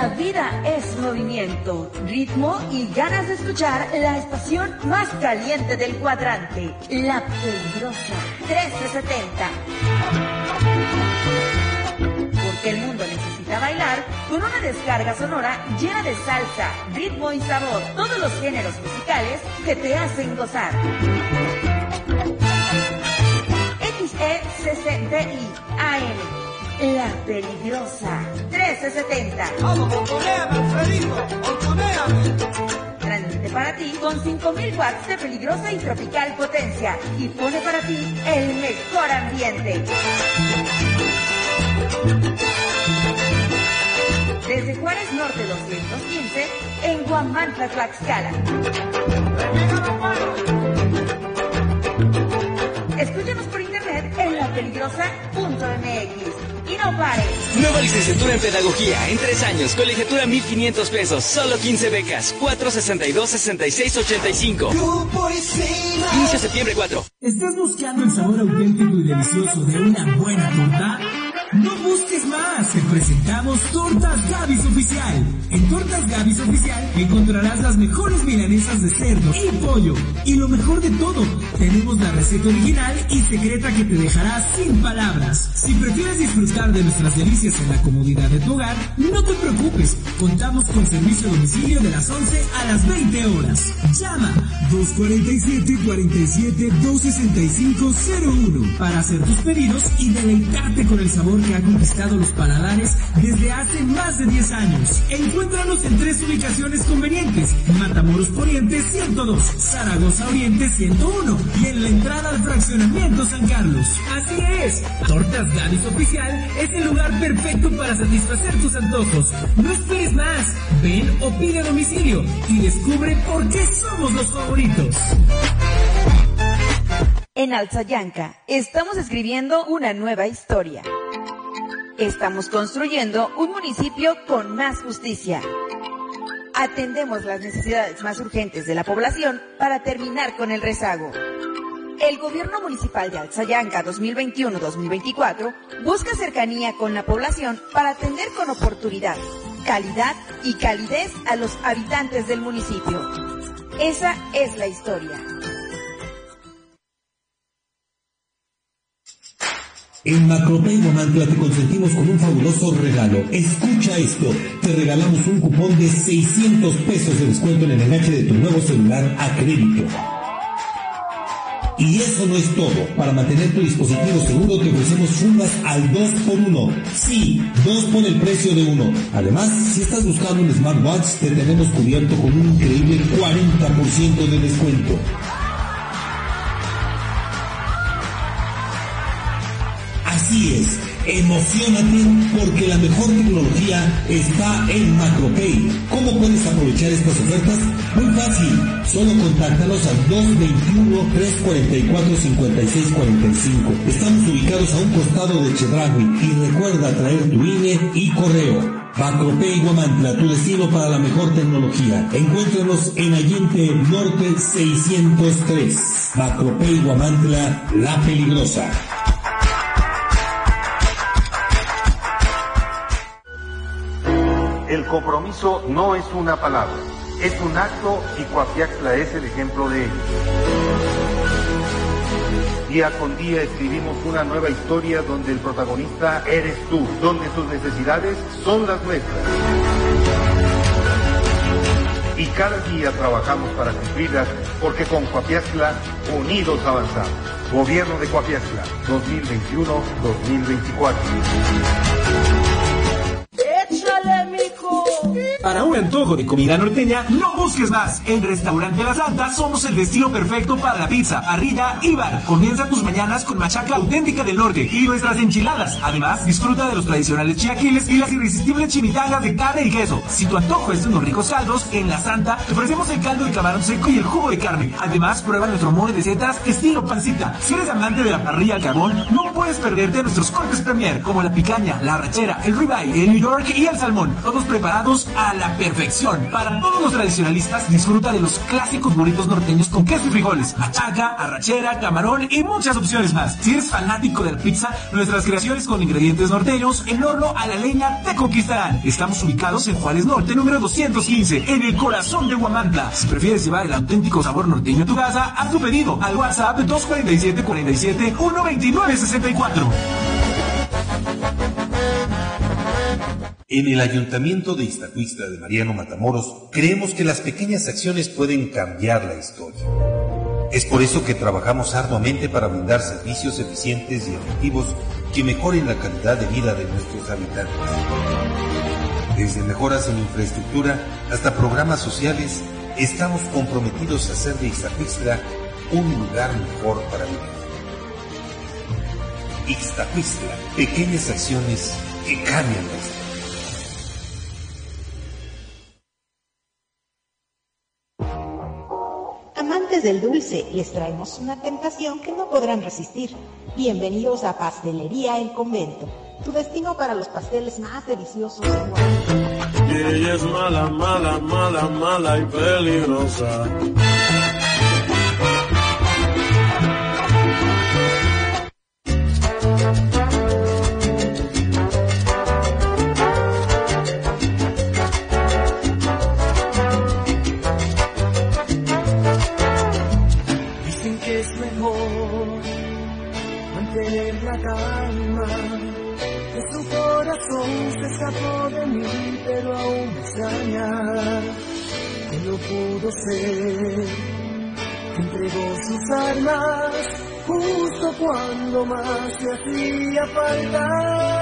La vida es movimiento, ritmo y ganas de escuchar la estación más caliente del cuadrante, La Peligrosa 1370. Porque el mundo necesita bailar con una descarga sonora llena de salsa, ritmo y sabor, todos los géneros musicales que te hacen gozar. XECCDI AM la Peligrosa 1370. Vamos, boconeame, Alfredito, boconeame. Transmite para ti con 5000 watts de peligrosa y tropical potencia y pone para ti el mejor ambiente. Desde Juárez Norte 215 en Guamantla, Tlaxcala. Escúchanos por internet en lapeligrosa.mx. Y no pares. Nueva licenciatura en pedagogía en tres años, colegiatura 1500 pesos, solo 15 becas, 462-6685. Inicio septiembre 4. ¿Estás buscando el sabor auténtico y delicioso de una buena torta? No busques más, te presentamos Tortas Gavis Oficial. En Tortas Gavis Oficial encontrarás las mejores milanesas de cerdo y pollo. Y lo mejor de todo, tenemos la receta original y secreta que te dejará sin palabras. Si prefieres disfrutar de nuestras delicias en la comodidad de tu hogar, no te preocupes, contamos con servicio a domicilio de las 11 a las 20 horas. Llama 247-47-265-01 para hacer tus pedidos y deleitarte con el sabor que ha conquistado los paladares desde hace más de 10 años. Encuéntranos en tres ubicaciones convenientes. Matamoros Poniente 102, Zaragoza Oriente 101 y en la entrada al fraccionamiento San Carlos. Así es, Tortas Gavis Oficial es el lugar perfecto para satisfacer tus antojos. No esperes más, ven o pide a domicilio y descubre por qué somos los favoritos. En Alzayanca estamos escribiendo una nueva historia. Estamos construyendo un municipio con más justicia. Atendemos las necesidades más urgentes de la población para terminar con el rezago. El gobierno municipal de Alzayanca 2021-2024 busca cercanía con la población para atender con oportunidad, calidad y calidez a los habitantes del municipio. Esa es la historia. En Macropay Guamantla te consentimos con un fabuloso regalo. Escucha esto. Te regalamos un cupón de 600 pesos de descuento en el enganche de tu nuevo celular a crédito. Y eso no es todo. Para mantener tu dispositivo seguro te ofrecemos fundas al 2x1. Sí, 2 por el precio de uno. Además, si estás buscando un smartwatch, te tenemos cubierto con un increíble 40% de descuento. Así es, emocionate porque la mejor tecnología está en Macropay. ¿Cómo puedes aprovechar estas ofertas? Muy fácil, solo contáctanos al 221-344-5645. Estamos ubicados a un costado de Chedragui y recuerda traer tu INE y correo. Macropay Guamantla, tu destino para la mejor tecnología. Encuéntranos en Allende Norte 603. Macropay Guamantla, la peligrosa. El compromiso no es una palabra, es un acto y Coapiaxla es el ejemplo de ello. Día con día escribimos una nueva historia donde el protagonista eres tú, donde tus necesidades son las nuestras. Y cada día trabajamos para cumplirlas porque con Coapiaxla unidos avanzamos. Gobierno de Coapiaxla 2021-2024. Para un antojo de comida norteña, no busques más. En Restaurante La Santa somos el destino perfecto para la pizza, parrilla y bar. Comienza tus mañanas con machaca auténtica del norte y nuestras enchiladas. Además, disfruta de los tradicionales chiaquiles y las irresistibles chimichangas de carne y queso. Si tu antojo es de unos ricos caldos, en La Santa te ofrecemos el caldo de camarón seco y el jugo de carne. Además, prueba nuestro mole de setas estilo pancita. Si eres amante de la parrilla al carbón, no puedes perderte nuestros cortes premier como la picaña, la arrachera, el ribeye, el New York y el salmón. Todos preparados a la perfección. Para todos los tradicionalistas, disfruta de los clásicos burritos norteños con queso y frijoles, machaca, arrachera, camarón y muchas opciones más. Si eres fanático de la pizza, nuestras creaciones con ingredientes norteños en horno a la leña te conquistarán. Estamos ubicados en Juárez Norte, número 215, en el corazón de Huamantla. Si prefieres llevar el auténtico sabor norteño a tu casa, haz tu pedido al WhatsApp 247 47 129 64. En el Ayuntamiento de Iztacuistla de Mariano Matamoros creemos que las pequeñas acciones pueden cambiar la historia. Es por eso que trabajamos arduamente para brindar servicios eficientes y efectivos que mejoren la calidad de vida de nuestros habitantes. Desde mejoras en infraestructura hasta programas sociales, estamos comprometidos a hacer de Iztacuistla un lugar mejor para vivir. Iztacuistla, pequeñas acciones que cambian la historia. Amantes del dulce, les traemos una tentación que no podrán resistir. Bienvenidos a Pastelería El Convento, tu destino para los pasteles más deliciosos de Guadalajara. Y ella es mala, mala, mala, mala y peligrosa. Más le hacía falta.